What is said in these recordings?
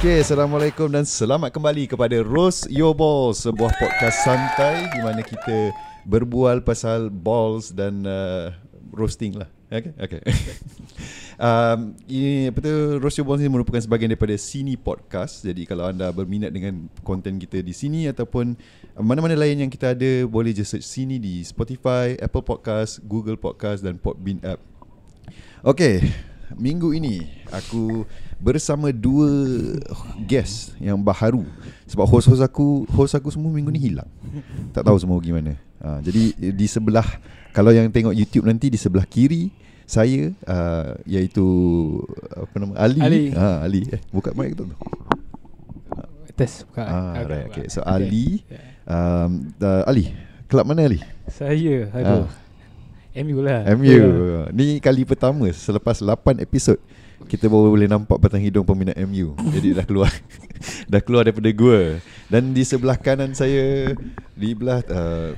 Okey, Assalamualaikum dan selamat kembali kepada Rose Your Balls Sebuah podcast santai di mana kita berbual pasal balls dan uh, roasting lah. Okay, okay. um, ini apa tu Roast Your Balls ini merupakan sebahagian daripada Sini Podcast. Jadi kalau anda berminat dengan konten kita di sini Ataupun mana-mana lain yang kita ada Boleh je search Sini di Spotify, Apple Podcast, Google Podcast dan Podbean App. Okay, minggu ini aku bersama dua guest yang baharu sebab host-host aku host aku semua minggu ni hilang. Tak tahu semua gimana. Ha, jadi di sebelah kalau yang tengok YouTube nanti di sebelah kiri saya uh, iaitu apa nama Ali Ali. ha Ali eh buka mic tu Test buka. ah right okay so. Ali um, uh, Ali kelab mana Ali Saya aduh. MU lah. MU Ni kali pertama Selepas 8 episod Kita baru boleh nampak Batang hidung peminat MU Jadi dah keluar Dah keluar daripada gua Dan di sebelah kanan saya Di belah uh,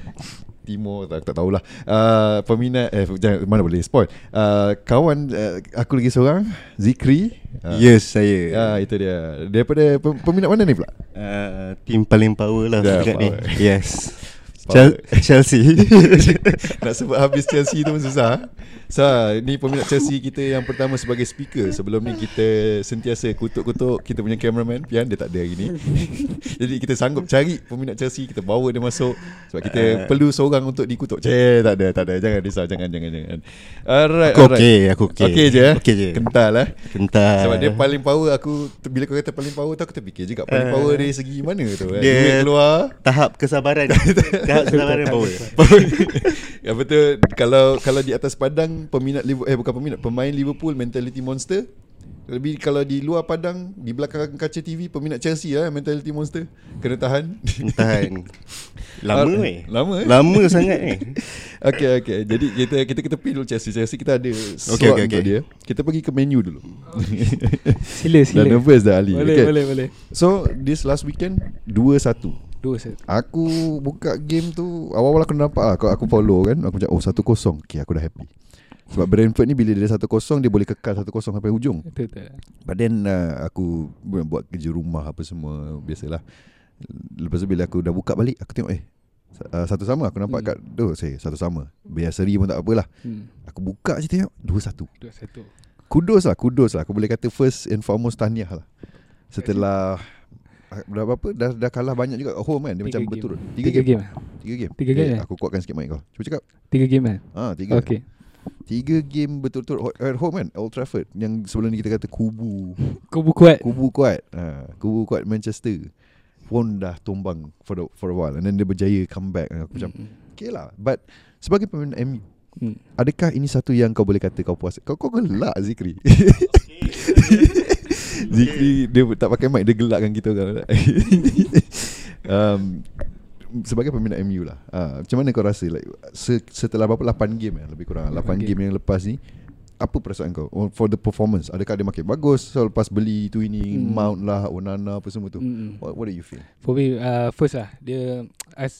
Timur tak, tak tahulah uh, Peminat Eh jangan Mana boleh spoil uh, Kawan uh, Aku lagi seorang Zikri uh, Yes, saya. Ah itu dia. Daripada pem- peminat mana ni pula? Uh, tim paling power lah Ya, dekat ni. power. Yes. Chel- Chelsea. Nak sebut habis Chelsea tu pun susah So ni peminat Chelsea kita yang pertama sebagai speaker Sebelum ni kita sentiasa kutuk-kutuk Kita punya cameraman Pian dia tak ada hari ni Jadi kita sanggup cari peminat Chelsea Kita bawa dia masuk Sebab kita Uh. perlu seorang untuk dikutuk Cik tak ada tak ada Jangan risau jangan jangan jangan Alright Aku alright. okey, aku okey. Okey je eh? Okey je. Kental lah Kental. Sebab dia paling power aku Bila kau kata paling power tu Aku terfikir juga Paling Uh. power dari segi mana tu eh? Dia- Duit keluar tahap kesabaran. Tahap kesabaran power. ya betul kalau kalau di atas padang peminat Liverpool eh bukan peminat pemain Liverpool mentality monster lebih kalau di luar padang di belakang kaca TV peminat Chelsea lah mentality monster kena tahan Tahan. Lama Ah, eh. lama eh Lama sangat eh. Okey okey jadi kita kita kita pergi dulu Chelsea Chelsea kita ada slot Okey, okey, untuk okey. dia kita pergi ke menu dulu Sila dah sila. nervous dah Ali Boleh okay. boleh boleh. so this last weekend 2-1 Dua set. Aku buka game tu Awal-awal aku nampak lah. Aku follow kan Aku macam oh 1-0 Okay aku dah happy. Sebab Brentford ni Bila dia 1-0 Dia boleh kekal 1-0 sampai hujung. Betul betul. But then uh, Aku buat kerja rumah Apa semua Biasalah. Lepas tu bila aku dah buka balik Aku tengok eh uh, Satu sama. Aku nampak Hmm. kat Tu saya satu sama. Biar seri pun tak apalah. Hmm. Aku buka je tengok 2-1 Dua satu. Kudos lah Kudos lah Aku boleh kata First and foremost Tahniah lah. Setelah Dah apa Dah, dah kalah banyak juga At home kan Dia Tiga macam game. berturut Tiga game. ah? Tiga game Tiga game, eh, eh? Aku kuatkan sikit mic kau Cuba cakap Tiga game kan? Ah tiga Okey. Tiga game betul-betul ho- At home kan Old Trafford Yang sebelum ni kita kata Kubu Kau buku kuat. Kubu kuat ha, Kubu kuat Manchester Pun dah tumbang For the, for a while And then dia berjaya come back Aku macam Hmm. Okay lah But Sebagai pemain MU Hmm. Adakah ini satu yang kau boleh kata kau puas Kau kau gelak Zikri Zikri Dia tak pakai mic Dia gelakkan kita orang um, Sebagai peminat MU lah. Uh, Macam mana kau rasa like, se- Setelah berapa 8 game eh, Lebih kurang 8 Lapan game. game yang lepas ni Apa perasaan kau? Oh, For the performance Adakah dia makin bagus? So lepas beli tu ini Hmm. Mount lah Onana apa semua tu. Hmm. what, what do you feel? For me uh, First lah Dia as,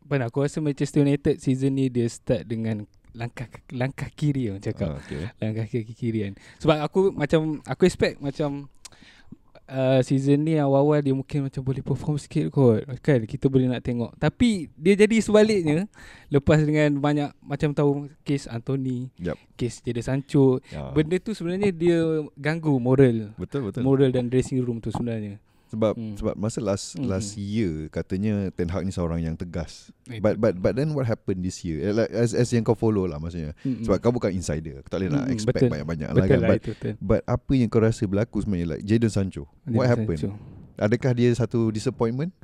Apa nak Aku rasa Manchester United season ni Dia start dengan Langkah langkah kiri orang cakap. Ah, okay. langkah kaki kiri kan. Sebab aku macam Aku expect macam uh, Season ni awal-awal dia mungkin macam boleh perform sikit kot. Kan kita boleh nak tengok. Tapi dia jadi sebaliknya. Lepas dengan banyak Macam tahu Kes Anthony Yup. Kes Jadon Sancho Ya. Benda tu sebenarnya dia Ganggu moral. Betul betul. Moral dan dressing room tu sebenarnya Sebab Hmm. sebab masa last Hmm. last year katanya Ten Hag ni seorang yang tegas. Eh, But but but then what happened this year? Eh, Like, as as yang kau follow lah maksudnya. Mm-mm. Sebab kau bukan insider. Kau tak boleh nak Mm-mm, expect betul. banyak-banyak lah kan. lah But itu betul but apa yang kau rasa berlaku sebenarnya like Jadon Sancho? Jadon What happened? Sancho. Adakah dia satu disappointment?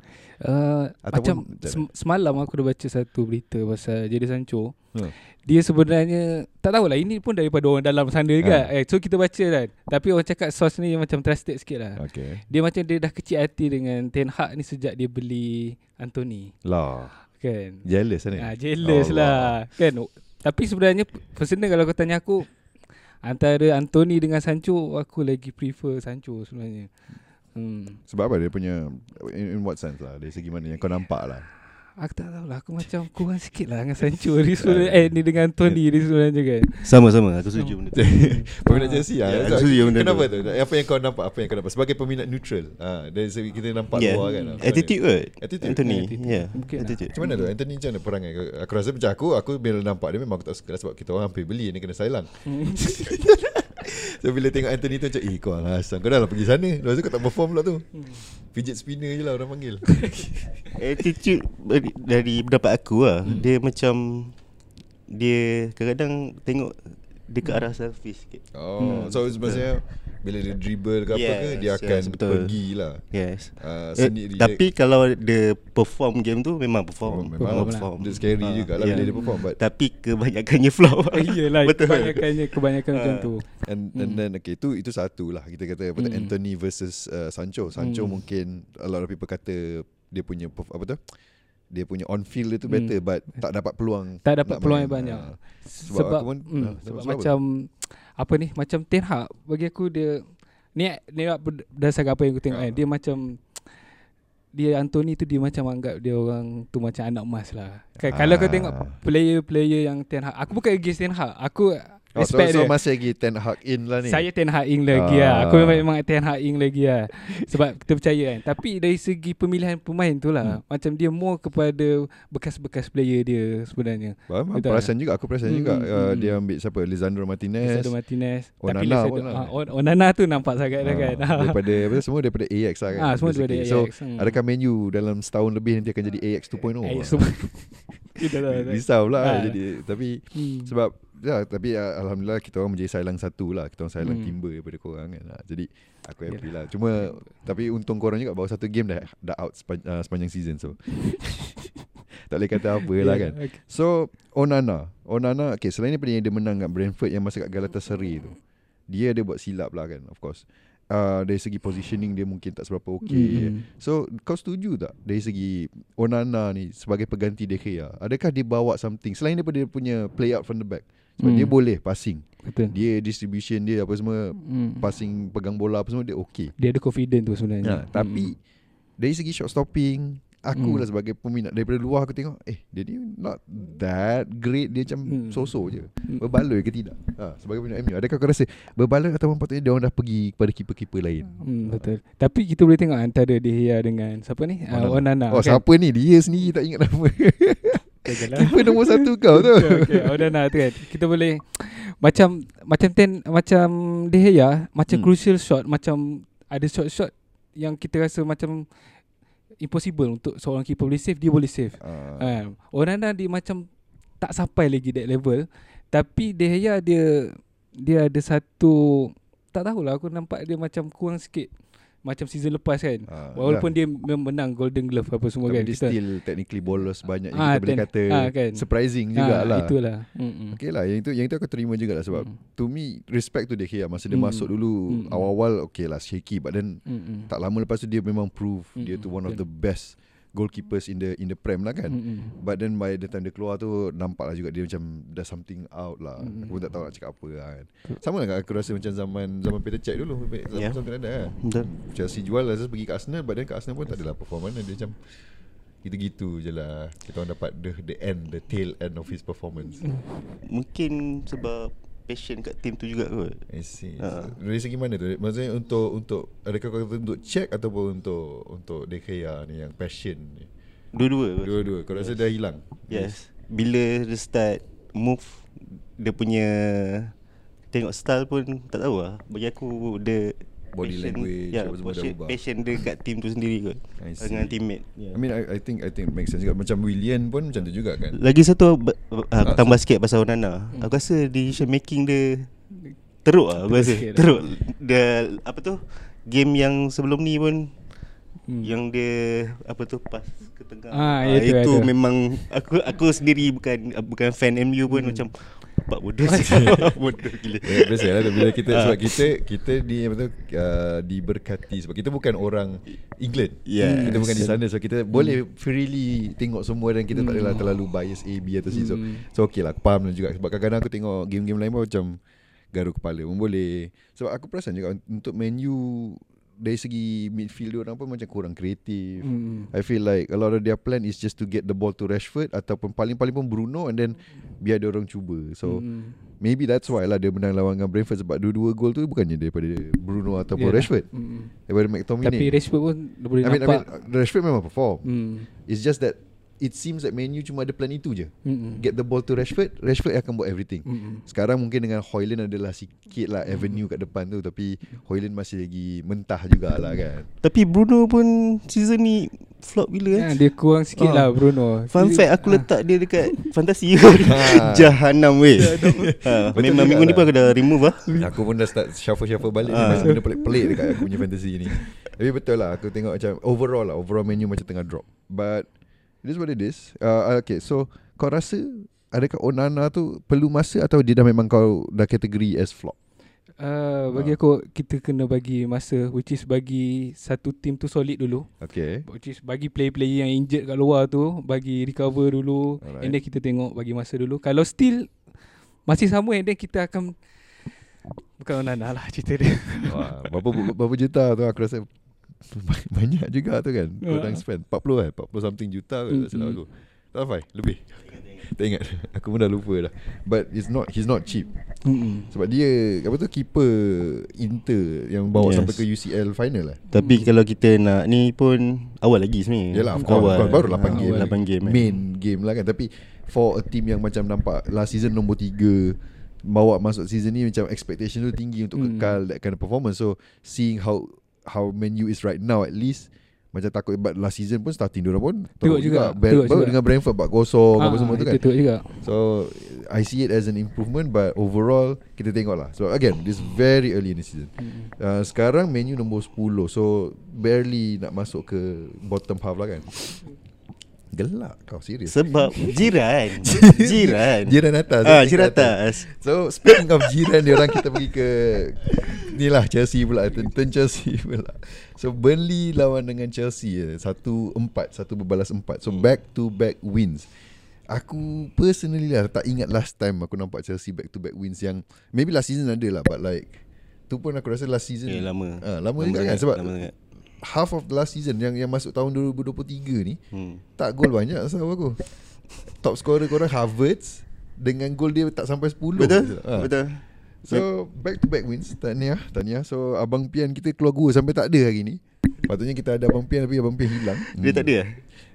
Uh, Ataupun- macam sem- semalam aku dah baca satu berita pasal Jadon Sancho. Ha. Dia sebenarnya tak tahulah ini pun daripada orang dalam sana juga. Ha. Eh so kita baca kan. Tapi orang cakap source ni macam trusted sikit lah. Okay. Dia macam dia dah kecil hati dengan Ten Hag ni sejak dia beli Anthony Lah. kan. Jealous kan? Ah jealous Allah. lah kan. Tapi sebenarnya personal kalau kau tanya aku antara Anthony dengan Sancho aku lagi prefer Sancho sebenarnya. Hmm. Sebab apa? Dia punya in, in what sense lah? Dari segi mana? Yang kau nampak lah. Aku tak tahu lah. Aku macam kurang sikit lah Dengan Sancho sebenarnya. Eh ni dengan Tony ni sebenarnya kan. Sama-sama Aku setuju benda tu. Peminat Chelsea Ya, lah aku setuju benda tu. Kenapa tu? Apa yang kau nampak? Apa yang kau nampak? Sebagai peminat neutral. Ha, Dari segi kita nampak Yeah. luar kan? Attitude kot. Attitude. Anthony. Attitude. Ya Mungkin lah. Attitude. Macam mana tu? Anthony macam mana perangai? Aku, rasa macam aku Aku bila nampak dia Memang aku tak suka lah Sebab kita orang hampir beli Ni kena silang So bila tengok Anthony tu macam Eh kau lah Hassan. Kau dah lah pergi sana. Lepas tu kau tak perform pula tu. Fidget spinner je lah orang panggil. Attitude dari, dari pendapat aku lah hmm. Dia macam Dia kadang-kadang Tengok Dia ke arah selfish sikit. Oh So maksudnya Bila dia dribble ke apa Yes, ke Dia akan yes, betul. pergi lah Yes uh, eh, Sendiri Tapi kalau dia perform game tu Memang Oh, perform memang perform Dia scary Ah, juga lah yeah. Bila dia perform But Tapi kebanyakannya flop Yelah Betul Kebanyakannya Kebanyakan macam Ah. tu And, and then okay itu itu satu lah kita kata apa Hmm. Anthony versus uh, Sancho. Sancho Hmm. mungkin a lot of people kata dia punya apa tu dia punya on field dia tu Hmm. better but tak dapat peluang. Tak dapat peluang main. yang banyak Ah. Sebab Sebab, aku pun, mm, ah, sebab, sebab apa? macam Apa ni Macam Ten Hag Bagi aku dia Ni, ni berdasarkan apa yang aku tengok Ah. kan Dia macam Dia Anthony tu Dia macam anggap Dia orang tu macam anak emas lah kan, Kalau kau Ah. tengok Player-player yang Ten Hag Aku bukan against Ten Hag Aku Oh, so, so dia masih lagi Ten Hag in lah ni. Saya Ten Hag in lagi Ah. lah Aku memang, memang Ten Hag in lagi lah Sebab kita percaya kan Tapi dari segi pemilihan pemain tu lah Hmm. Macam dia more kepada Bekas-bekas player dia sebenarnya? Betul. Perasan juga aku perasan Hmm, juga hmm, uh, dia ambil siapa Lisandro Martinez Lisandro Martinez Onana Tapi Lisandro pun lah. ah, On- Onana tu nampak sangat dah kan Ah, daripada apa semua daripada AX lah kan. Ah, semua daripada. AX. So Hmm. adakah Man U dalam setahun lebih nanti akan jadi AX 2.0? Eh, Ah. semua Kita dah dah- Risau lah Ah. jadi tapi Hmm. sebab ya tapi uh, alhamdulillah kita orang menjadi sailang satu lah. Kita orang sailang Hmm. timber daripada korang kan. Ha, jadi aku happy lah. Cuma tapi untung korang juga baru satu game dah dah out sepan, uh, sepanjang season so. Tak boleh kata apa lah kan. Okay. so Onana. Onana okay selain daripada yang dia menang kat Brentford yang masa kat Galatasaray tu dia ada buat silap lah kan of course. Uh, dari segi positioning dia mungkin tak seberapa okay Hmm. So kau setuju tak dari segi Onana ni sebagai pengganti De Gea? Adakah dia bawa something? Selain daripada dia punya play out from the back sebab Hmm. dia boleh passing Betul dia distribution dia apa semua Hmm. passing pegang bola apa semua dia okay Dia ada confident tu sebenarnya ya, tapi dari segi shot stopping aku Hmm. lah sebagai peminat daripada luar aku tengok eh dia ni not that great dia macam Hmm. so-so je Hmm. berbaloi ke tidak ha, sebagai peminat MU adakah kau rasa berbaloi atau patutnya dia orang dah pergi kepada keeper-keeper lain Hmm, betul. Tapi kita boleh tengok antara De dengan siapa ni? Onana. Uh, Onana. oh siapa ni dia sendiri tak ingat nama Keeper nombor satu kau tu okay, Onana tu kan. Kita boleh macam macam ten macam De Gea macam Hmm. crucial shot macam ada shot-shot yang kita rasa macam impossible untuk seorang keeper boleh save dia boleh save. Ah, Ha. Onana dia macam tak sampai lagi that level tapi De Gea dia dia ada satu tak tahulah aku nampak dia macam kurang sikit macam season lepas kan. ah, Walaupun dia mem- menang Golden Glove apa semua Tapi kan. dia still technically bolos banyak yang Ah, kita boleh ten- kata ah, kan. surprising jugalah. Ah, itulah. Mm-mm. Okay lah Yang itu yang itu aku terima juga lah Sebab Mm. To me Respect to Gea Masa dia Mm. masuk dulu Mm. Awal-awal Okay lah shaky But then Mm-mm. Tak lama lepas tu Dia memang prove Dia Mm-mm, tu one of the best Goalkeepers in the in the Prem lah kan. Mm-mm. But then by the time dia keluar tu Nampak lah juga dia macam Dah something out lah. Mm. Aku pun tak tahu nak cakap apa lah kan. Sama lah aku rasa macam zaman Zaman Peter Cech dulu. Zaman Yeah. like that kan Betul. Chelsea jual lah Terus pergi ke Arsenal But then kat Arsenal pun tak adalah performance Dia macam Gitu-gitu je lah. Kita orang dapat the, the end The tail end of his performance. Mungkin sebab Passion kat team tu juga kot I see. Ha. Dari segi mana tu? Maksudnya untuk untuk adakah kau kata untuk check ataupun untuk untuk De Gea ni yang passion ni? Dua-dua. Dua-dua. Kau rasa dah hilang? Yes Bila dia start Move Dia punya Tengok style pun Tak tahu lah Bagi aku Dia Body language, ya, apa semua dah passion, ubah. passion dia kat team tu sendiri kot. Dengan teammate yeah. I mean I, I think I think it makes sense juga macam William pun macam tu juga kan. Lagi satu uh, Ah, Aku tambah sikit pasal Onana Hmm. Aku rasa decision making dia Teruk lah aku rasa lah. Teruk Dia Apa tu Game yang sebelum ni pun Hmm. Yang dia Apa tu Pas ke tengah Ah, Ah, itu Itu ada. memang Aku aku sendiri bukan Bukan fan MU pun Hmm. macam Buat bodoh. Sih Bodoh gila. Ya, biasa lah tu. bila kita Ah. sebab kita kita di apa tu uh, diberkati. Sebab kita bukan orang England. Yes. Kita bukan di sana. So kita boleh freely tengok semua dan kita tak adalah terlalu bias A B atau C. So Hmm. so okay lah. Aku faham lah juga. Sebab kadang-kadang aku tengok game-game lain pun macam garu kepala pun boleh. Sebab aku perasan juga untuk Man U dari segi midfield orang pun macam kurang kreatif. Mm. I feel like a lot of their plan is just to get the ball to Rashford ataupun paling-paling pun Bruno and then biar dia orang cuba. So Mm. maybe that's why lah dia menang lawan dengan Brentford sebab dua-dua gol tu bukannya daripada Bruno ataupun Yalah. Rashford. Mm. Daripada McTominay. Tapi Rashford pun boleh I mean, I nampak. mean Rashford memang perform. Mm. It's just that it seems that Man U cuma ada plan itu je. Mm. Get the ball to Rashford, Rashford akan buat everything. Mm. Sekarang mungkin dengan Hoyland adalah sikit lah avenue kat depan tu tapi Hoyland masih lagi mentah jugalah kan. Tapi Bruno pun season ni flop bila Ya, eh. dia kurang sikit Ah. lah Bruno. Fun Dia- fact aku ah. letak dia dekat fantasi Ha. Jahanam weh. ha, memang minggu ni lah. pun aku dah remove lah. Aku pun dah start shuffle-shuffle balik Ah. uh. Benda pelik-pelik dekat aku punya fantasy ni Tapi betul lah Aku tengok macam Overall lah Overall menu macam tengah drop But It is what it is. Uh, Okay so Kau rasa Adakah Onana tu Perlu masa Atau dia dah memang kau Dah kategori as flop? Uh, bagi Ah. aku kita kena bagi masa which is bagi satu team tu solid dulu. Okay. Which is bagi player-player yang injured kat luar tu bagi recover dulu. Alright. and then kita tengok bagi masa dulu. Kalau still masih sama and then kita akan bukan Onana lah cerita dia. Wah, berapa, berapa juta tu Aku rasa Banyak juga tu kan Korang Ah. spend 40 kan 40 something juta ke Tak silap aku Tak Fai Lebih Tak ingat Aku pun dah lupa dah But it's not He's not cheap Mm-mm. Sebab dia Apa tu Keeper Inter Yang bawa Yes. sampai ke UCL final lah Tapi kalau kita nak ni pun awal lagi sebenarnya. Yalah of course, of course Baru 8 Ah, game awal 8 game. eh. Main game lah kan Tapi For a team yang macam nampak Last season nombor 3 Bawa masuk season ni Macam expectation tu tinggi Untuk Hmm. kekal That kind of performance So Seeing how How Man U is right now At least Macam takut But last season pun Starting diorang pun Tengok teruk juga, Ber- tengok juga. Dengan Brentford 4-0 Apa semua tu kan. Ah, tengok juga. So I see it as an improvement But overall Kita tengok lah. So again This very early in the season. Mm. uh, Sekarang menu nombor 10 So barely nak masuk ke Bottom half lah kan Gelak kau serius Sebab jiran. jiran. Jiran atas Ah, jiran atas. So speaking of jiran dia orang Kita pergi ke Ni lah Chelsea pula Turn Chelsea pula So Burnley lawan dengan Chelsea. Satu empat Satu berbalas empat So back to back wins Aku personally lah Tak ingat last time Aku nampak Chelsea back to back wins Yang Maybe last season ada lah But like Tu pun aku rasa last season Eh, lama. ah, Lama, juga kan sangat, Sebab lama sangat. Half of the last season Yang yang masuk tahun 2023 ni Hmm. Tak gol banyak Setahu aku Top scorer korang Havertz Dengan gol dia tak sampai 10 Betul? Ah. Betul. So back to back wins Tahniah Tahniah So Abang Pian kita keluar gua Sampai tak ada hari ni Patutnya kita ada Abang Pian Tapi Abang Pian hilang Dia tak ada eh?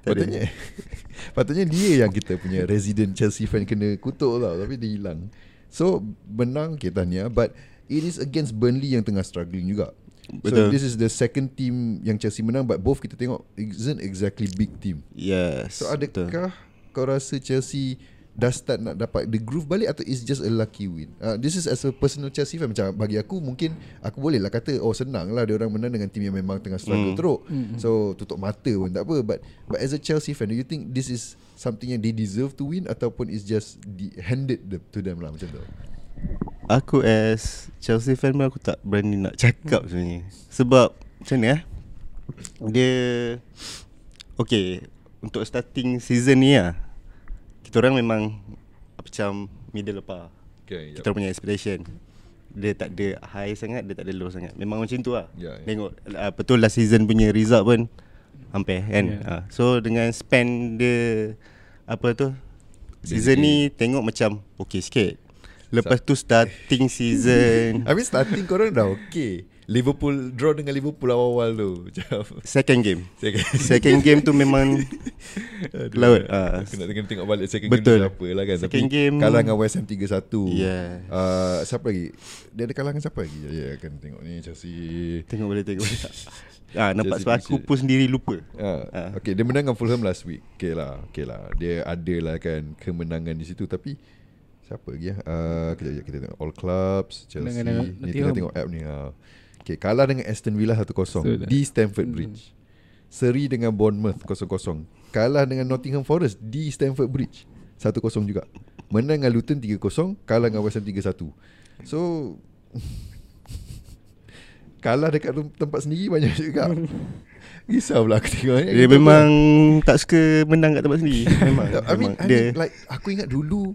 Tak ada. Patutnya Patutnya dia yang kita punya Resident Chelsea fan Kena kutuk tau Tapi dia hilang So Menang Okay tahniah But It is against Burnley Yang tengah struggling juga So Betul. this is the second team Yang Chelsea menang But both kita tengok Isn't exactly big team Yes. So betul. adakah Kau rasa Chelsea Dah start nak dapat The groove balik Atau it's just a lucky win uh, This is as a personal Chelsea fan Macam bagi aku Mungkin Aku boleh lah kata Oh senang lah Dia orang menang dengan tim Yang memang tengah struggle Hmm. teruk So tutup mata pun tak apa But But as a Chelsea fan Do you think this is Something yang they deserve to win Ataupun it's just Handed the, to them lah Macam tu Aku as Chelsea fan pun aku tak berani nak cakap sebenarnya. Sebab macam ni eh. Dia Okay Untuk starting season ni lah Kita orang memang Macam Middle apa Okay Kita orang punya expectation Dia tak ada high sangat Dia tak ada low sangat Memang macam tu lah Ya, ya. Tengok uh, Betul last season punya result pun Hampir kan Ya. yeah. uh, So dengan span dia Apa tu Season ni Tengok macam Okay sikit Lepas tu starting season. Mean starting korang dah okay. Liverpool Draw dengan Liverpool awal-awal tu. Macam Second game. Second. Second game tu memang Aduh, Laut, ah. Aku nak tengok, tengok balik second Betul. game tu siapa lah kan. Second Tapi game- Kalah dengan West Ham 3-1 Yeah. uh, Siapa lagi? Dia ada kalah dengan siapa lagi? Ya yeah, akan tengok ni Chelsea. Tengok boleh tengok boleh. Ah nampak sebab aku pun sendiri lupa. Ah, Ah. Okay dia menang dengan Fulham last week. Okay lah Okay lah. Dia ada lah kan Kemenangan di situ. Tapi Siapa lagi ya uh, kejap, kejap, Kita tengok All clubs Chelsea Menang dengan Ni tengah tengok app ni uh. Okay kalah dengan Aston Villa 1-0 So, Di Stamford Hmm. Bridge Seri dengan Bournemouth 0-0 Kalah dengan Nottingham Forest Di Stamford Bridge 1-0 juga Menang dengan Luton 3-0 Kalah dengan West Ham 3-1 So Kalah dekat tem- tempat sendiri banyak juga Risau pula aku tengok ni. Dia memang tak suka menang kat tempat sendiri. Memang. I mean, memang I dia mean like aku ingat dulu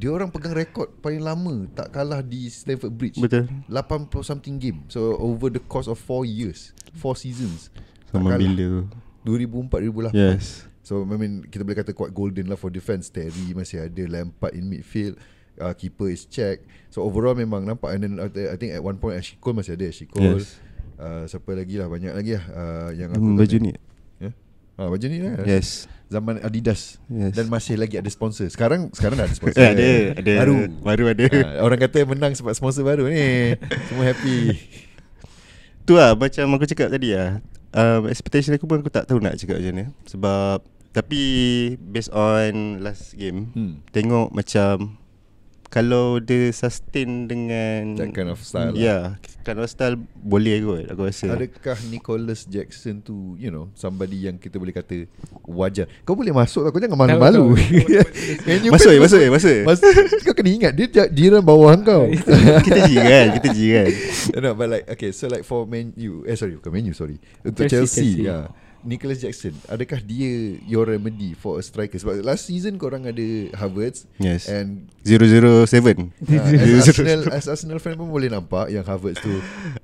Dia orang pegang rekod paling lama tak kalah di Stamford Bridge. Betul 80 something game. So over the course of 4 years, 4 seasons. Tak Sama kalah. bila tu 2004 2008. Yes So I mean kita boleh kata quite golden lah for defense. Terry masih ada, Lampard in midfield. Uh, keeper is check. So overall memang nampak and then I think at one point Ashley Cole masih ada Ashley Cole. Yes. Uh, siapa lagi lah banyak lagi lah uh, yang aku Hmm, tak Baju ni Ya. Ah baju ni lah. Yes Zaman Adidas. Yes. Dan masih lagi ada sponsor. Sekarang sekarang dah ada sponsor. Eh, ada, ada Baru. Baru ada Ah, orang kata menang sebab sponsor baru ni. Semua happy. Tu lah macam aku cakap tadi lah um, Expectation aku pun aku tak tahu nak cakap macam mana Sebab Tapi Based on last game Hmm. Tengok macam Kalau dia sustain dengan That kind of style lah. Ya yeah, Kind of style Boleh kot Aku rasa. Adakah Nicholas Jackson tu You know Somebody yang kita boleh kata Wajar? Kau boleh masuk lah Kau jangan malu-malu. Masuk eh masuk eh masuk. eh Mas, Kau kena ingat Dia jiran bawah kau. Kita jiran Kita jiran No but like Okay so like for Man U Eh sorry bukan Man U sorry. Untuk Chelsea, Chelsea, Chelsea. Ya, Nicholas Jackson Adakah dia Your remedy For a striker Sebab last season Korang ada Havertz Yes And 007 Uh, as, Arsenal, as Arsenal fan pun boleh nampak yang Havertz tu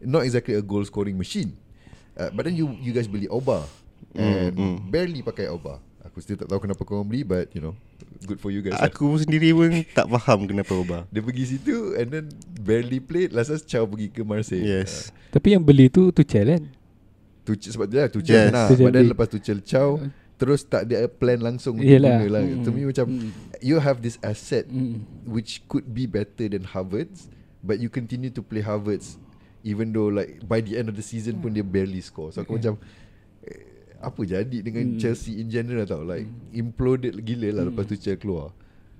not exactly a goal scoring machine. Uh, but then you you guys beli Oba and Mm, mm. barely pakai Oba. Aku still tak tahu kenapa kau orang beli but you know good for you guys. lah. Aku sendiri pun Tak faham kenapa ubah Dia pergi situ and then barely played. Last time Chow pergi ke Marseille. Yes Tapi yang beli tu Tuchel kan Tuchel sebab dia lah Tuchel Yes. Tuchel But then beli. lepas Tuchel Chow terus tak ada plan langsung untuk Yelah. guna lah. Mm. To me macam Mm. you have this asset Mm. which could be better than Havertz but you continue to play Havertz even though like by the end of the season pun dia barely score so aku macam eh, apa jadi dengan Mm. Chelsea in general tau like imploded gila lah lepas Tuchel keluar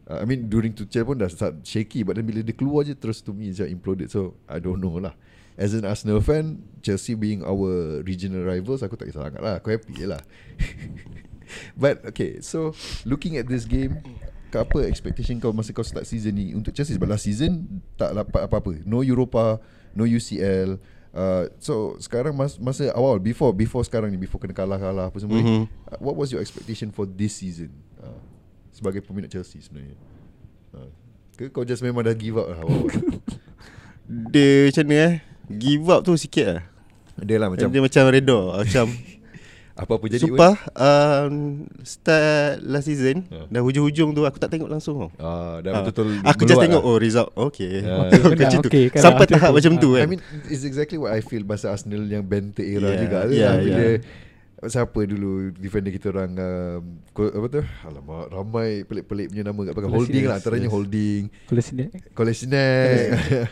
uh, I mean during Tuchel pun dah start shaky but then bila dia keluar je terus to me macam imploded so I don't know lah as an Arsenal fan Chelsea being our regional rivals aku tak kisah sangat lah. Aku happy je lah. But okay So Looking at this game kau Apa expectation kau Masa kau start season ni? Untuk Chelsea Sebab last season Tak dapat apa-apa. No Europa No UCL uh, So sekarang mas, Masa awal Before Before sekarang ni Before kena kalah-kalah Apa semua Mhm. ni uh, What was your expectation For this season uh, Sebagai peminat Chelsea sebenarnya? Uh, Ke kau just memang dah give up lah awal-awal? Dia macam ni eh Give up tu sikit lah Dia lah macam Dia macam redha Macam Apa-apa jadi Sumpah um, Start last season Ha. Dah hujung-hujung tu Aku tak tengok langsung tau Ah, dah Ah, betul-betul Aku just tengok lah. Oh result Okay Ya. Okay, tu. okay, kalau Sampai tahap macam tu Ah, kan I mean it's exactly what I feel Pasal Arsenal yang Bente era Yeah, juga yeah, yeah, Bila yeah. Siapa dulu Defender kita orang um, Apa tu Alamak Ramai pelik-pelik punya nama kat belakang Holding lah Antaranya yes. Holding sini Kolasinac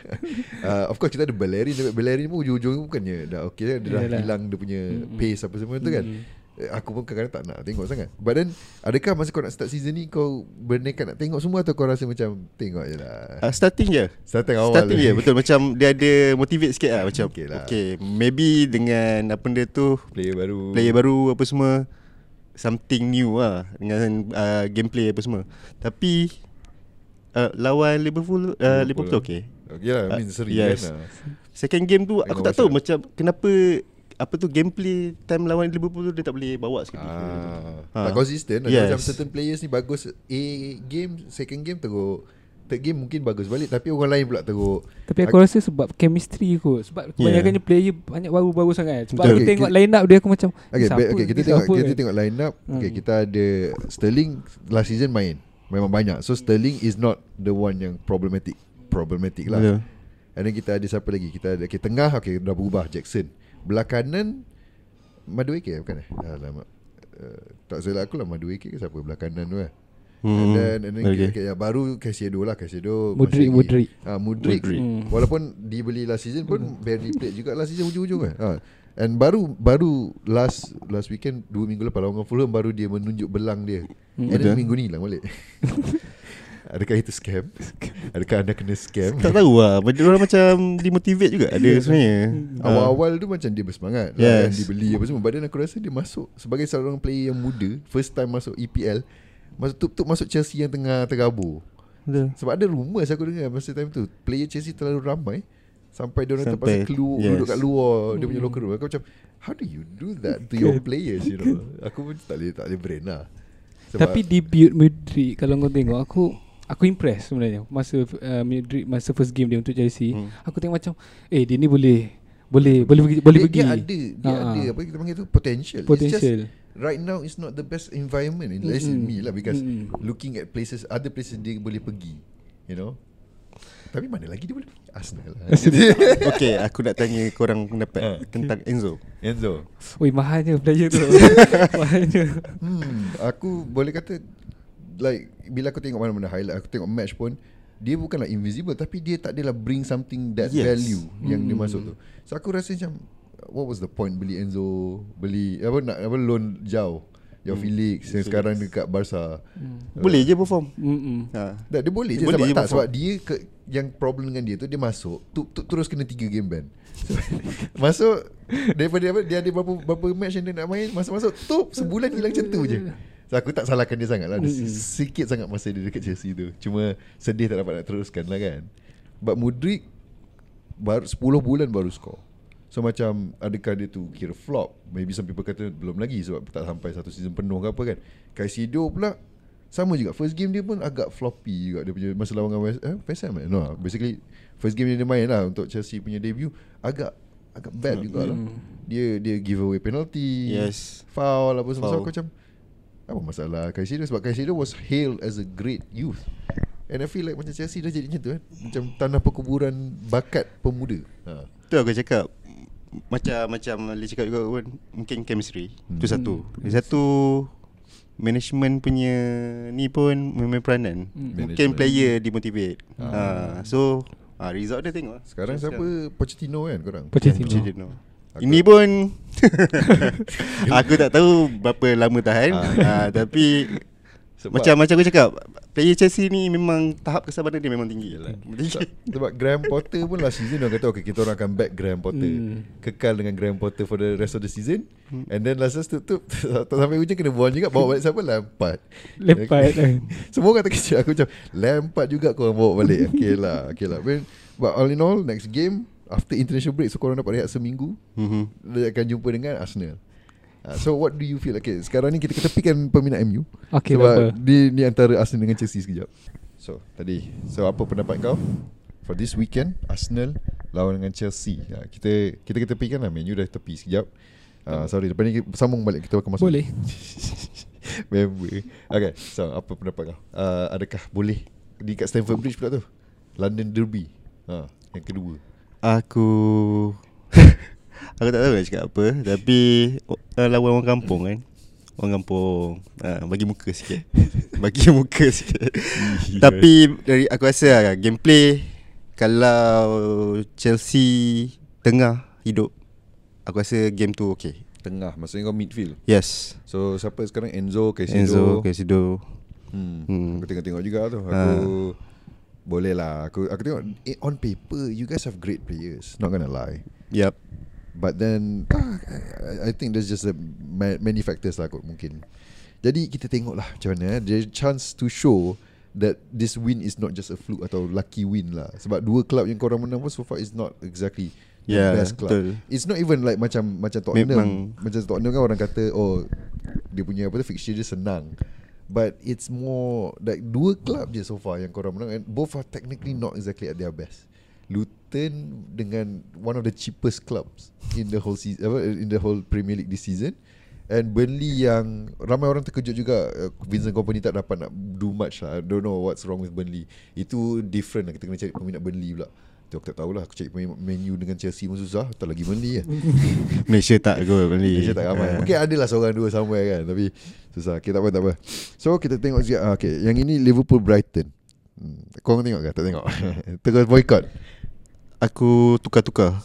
uh, Of course kita ada Bellerin Tapi Bellerin pun ujung-ujung Bukannya dah okay Dia dah Yalah. hilang Dia punya Mm-mm. pace apa semua tu kan Mm. Eh, Aku pun kadang-kadang tak nak tengok sangat But then Adakah masa kau nak start season ni Kau bernekat nak tengok semua Atau kau rasa macam Tengok je lah uh, Starting je Starting awal Starting je Betul macam Dia ada motivate sikit lah Macam Okay lah. okay Maybe dengan Apa benda tu Player baru Player baru Apa semua Something new lah Dengan uh, gameplay apa semua Tapi uh, Lawan Liverpool uh, Liverpool, lah. okay Okay lah I mean Uh, seri yes. kan lah. Second game tu Aku tak tahu macam Kenapa Apa tu gameplay Time lawan Liverpool tu Dia tak boleh bawa sikit Ah, tak konsisten lah. Yes. Macam certain players ni bagus A game, second game teruk. Third game mungkin bagus balik tapi orang lain pula teruk. Tapi aku rasa sebab chemistry kot Sebab kebanyakannya player Banyak baru-baru sangat Sebab Betul. aku Okay, tengok kita- line up dia aku macam Okay, siapa baik, okay kita tengok kita kan? tengok line up. Okay, Hmm. kita ada Sterling last season main. Memang banyak. So Sterling is not the one yang problematic. Problematic lah. Betul. And then kita ada siapa lagi? Kita ada okay, tengah okay dah berubah Jackson. Belah kanan Madueke bukan eh? Alamak. Uh, tak salah aku lah Madueke ke siapa belah kanan tu eh. Hmm. And then, and then Okay. okay. yang baru Casiedo lah Casiedo Mudrik, Mudrik. ah, Mudrik. Mudrik. Hmm. Walaupun dibeli last season pun barely played juga last season hujung-hujung kan. Ha. And baru baru last last weekend dua minggu lepas lawan Fulham baru dia menunjuk belang dia. Hmm. And then minggu ni hilang balik. Adakah itu scam? Adakah anda kena scam? Tak tahu lah Dia orang macam Dimotivate juga Ada sebenarnya Ah. Awal-awal tu macam dia bersemangat lah Yes. kan, Dibeli apa semua then aku rasa dia masuk Sebagai seorang player yang muda First time masuk EPL Masuk tup-tup masuk Chelsea yang tengah tergabur Betul. Sebab ada rumours aku dengar Masa time tu Player Chelsea terlalu ramai Sampai dia orang terpaksa keluar yes. Duduk kat luar Dia punya locker room Aku macam How do you do that To your players you know Aku pun tak boleh Tak boleh brain lah Tapi debut Mudrik Kalau kau tengok Aku Aku impress sebenarnya Masa uh, Madrid Masa first game dia untuk Chelsea Hmm. Aku tengok macam Eh dia ni boleh Boleh Boleh pergi Boleh dia, pergi dia ada dia Ha, ha. ada apa kita panggil tu potential. It's Potential just right now it's not the best environment. Mm-hmm. It's Mm-mm. me lah because Mm-mm. looking at places other places dia boleh pergi. You know. Tapi mana lagi dia boleh pergi? Arsenal lah. Okay aku nak tanya korang pendapat Ah. Tentang Enzo Enzo. Oi mahalnya player tu Mahalnya Hmm, aku boleh kata like bila aku tengok mana-mana highlight, aku tengok match pun dia bukanlah invisible tapi dia tak adalah bring something that Yes. value yang dia Hmm. masuk tu. So aku rasa macam what was the point beli Enzo, beli apa nak apa loan jauh. Jauh Felix yang Felix. sekarang dekat Barca. Boleh je perform Mm-mm. ha. Tak, dia boleh je Boleh sebab je tak perform. sebab dia ke, yang problem dengan dia tu dia masuk tu, tu terus kena 3 game ban. masuk daripada apa dia ada berapa berapa match yang dia nak main masuk-masuk tu sebulan hilang macam tu je. So aku tak salahkan dia sangat lah. Dia Mm-mm. Sikit sangat masa dia dekat Chelsea tu. Cuma sedih tak dapat nak teruskan lah kan. But Mudrik baru 10 bulan baru score. So macam adakah dia tu kira flop? Maybe some people kata belum lagi Sebab tak sampai satu season penuh ke apa kan. Caicedo pula sama juga. First game dia pun agak floppy juga. Dia punya masa lawan dengan West, eh, West Ham eh? No basically First game dia main lah Untuk Chelsea punya debut. Agak Agak bad juga lah Dia dia give away penalty Yes. Foul apa semua. So aku macam Apa masalah? Caicedo Sebab Caicedo was hailed as a great youth. And I feel like macam Chelsea dah jadi macam tu kan Macam tanah perkuburan bakat pemuda. Ha. Tu aku cakap Macam Macam Ali cakap juga pun Mungkin chemistry. Hmm. Tu satu. Yang satu Management punya Ni pun Memang peranan. Hmm. Mungkin Management. player Dimotivate ha. So ha, Result dia tengok. Sekarang siapa? Pochettino kan korang? Pochettino. Pochettino Ini pun. Aku tak tahu Berapa lama tahan. Ha, Tapi Sebab- Macam macam aku cakap Player Chelsea ni Memang tahap kesabaran dia memang tinggi. Yelah. Tinggi. Sebab, sebab Graham Potter pun last season Orang kata okay kita orang akan back Graham Potter. Hmm. Kekal dengan Graham Potter for the rest of the season. And then last season tu, tu Tak sampai hujung kena buang juga Bawa balik siapa? Lampard. Lampard. Semua orang terkejut Aku macam Lampard juga korang bawa balik. Okay lah Okay lah. But all in all Next game After international break So korang dapat rehat seminggu Mhm. Dia akan jumpa dengan Arsenal. Uh, so what do you feel? Okay sekarang ni kita ketepikan peminat MU Okay, Sebab apa. di, ni antara Arsenal dengan Chelsea sekejap. So tadi. So apa pendapat kau? For this weekend Arsenal Lawan dengan Chelsea. Uh, Kita kita ketepikan lah. Man U dah tepi sekejap. Uh, Sorry. Lepas ni kita sambung balik. Kita akan masuk. Boleh. Member. Okay So apa pendapat kau? Uh, Adakah boleh? Di kat Stamford Bridge pula tu? London Derby. Uh, Yang kedua Aku Aku tak tahu nak cakap apa Tapi uh, Lawan orang kampung kan. Orang kampung. Uh, Bagi muka sikit. Bagi muka sikit. Tapi dari Aku rasa lah, Gameplay Kalau Chelsea Tengah Hidup Aku rasa game tu okay Tengah Maksudnya kau midfield? Yes. So siapa sekarang? Enzo Caicedo. Enzo Caicedo. Hmm. Hmm. Aku tengok-tengok juga tu. Aku Ha. Boleh lah. Aku aku tengok eh, on paper you guys have great players. Not gonna lie. Yup But then ah, I, think there's just a ma- many factors lah kot mungkin. Jadi kita tengok lah macam mana. eh. There's chance to show that this win is not just a fluke atau lucky win lah. Sebab dua club yang korang menang pun so far is not exactly the Yeah, best club. betul. It's not even like macam macam Tottenham. Memang- Macam Tottenham kan orang kata oh dia punya apa tu fixture dia senang. But it's more like dua club je so far yang korang menang. And both are technically not exactly at their best. Luton dengan one of the cheapest clubs in the whole season in the whole Premier League this season. And Burnley yang ramai orang terkejut juga uh, Vincent Kompany tak dapat nak do much lah. I don't know what's wrong with Burnley. Itu different lah. Kita kena cari peminat Burnley pula. Tu aku tak tahulah aku cari peminat Man U dengan Chelsea pun susah. Tak lagi Burnley kan Malaysia tak go Burnley? Malaysia tak ramai. Ah. Mungkin ada lah seorang dua somewhere kan. Tapi susah. Okay tak apa tak apa. So kita tengok sekejap ah, Okay. Yang ini Liverpool Brighton. Hmm. Korang tengok ke? Tak tengok. Terus boycott. Aku tukar-tukar.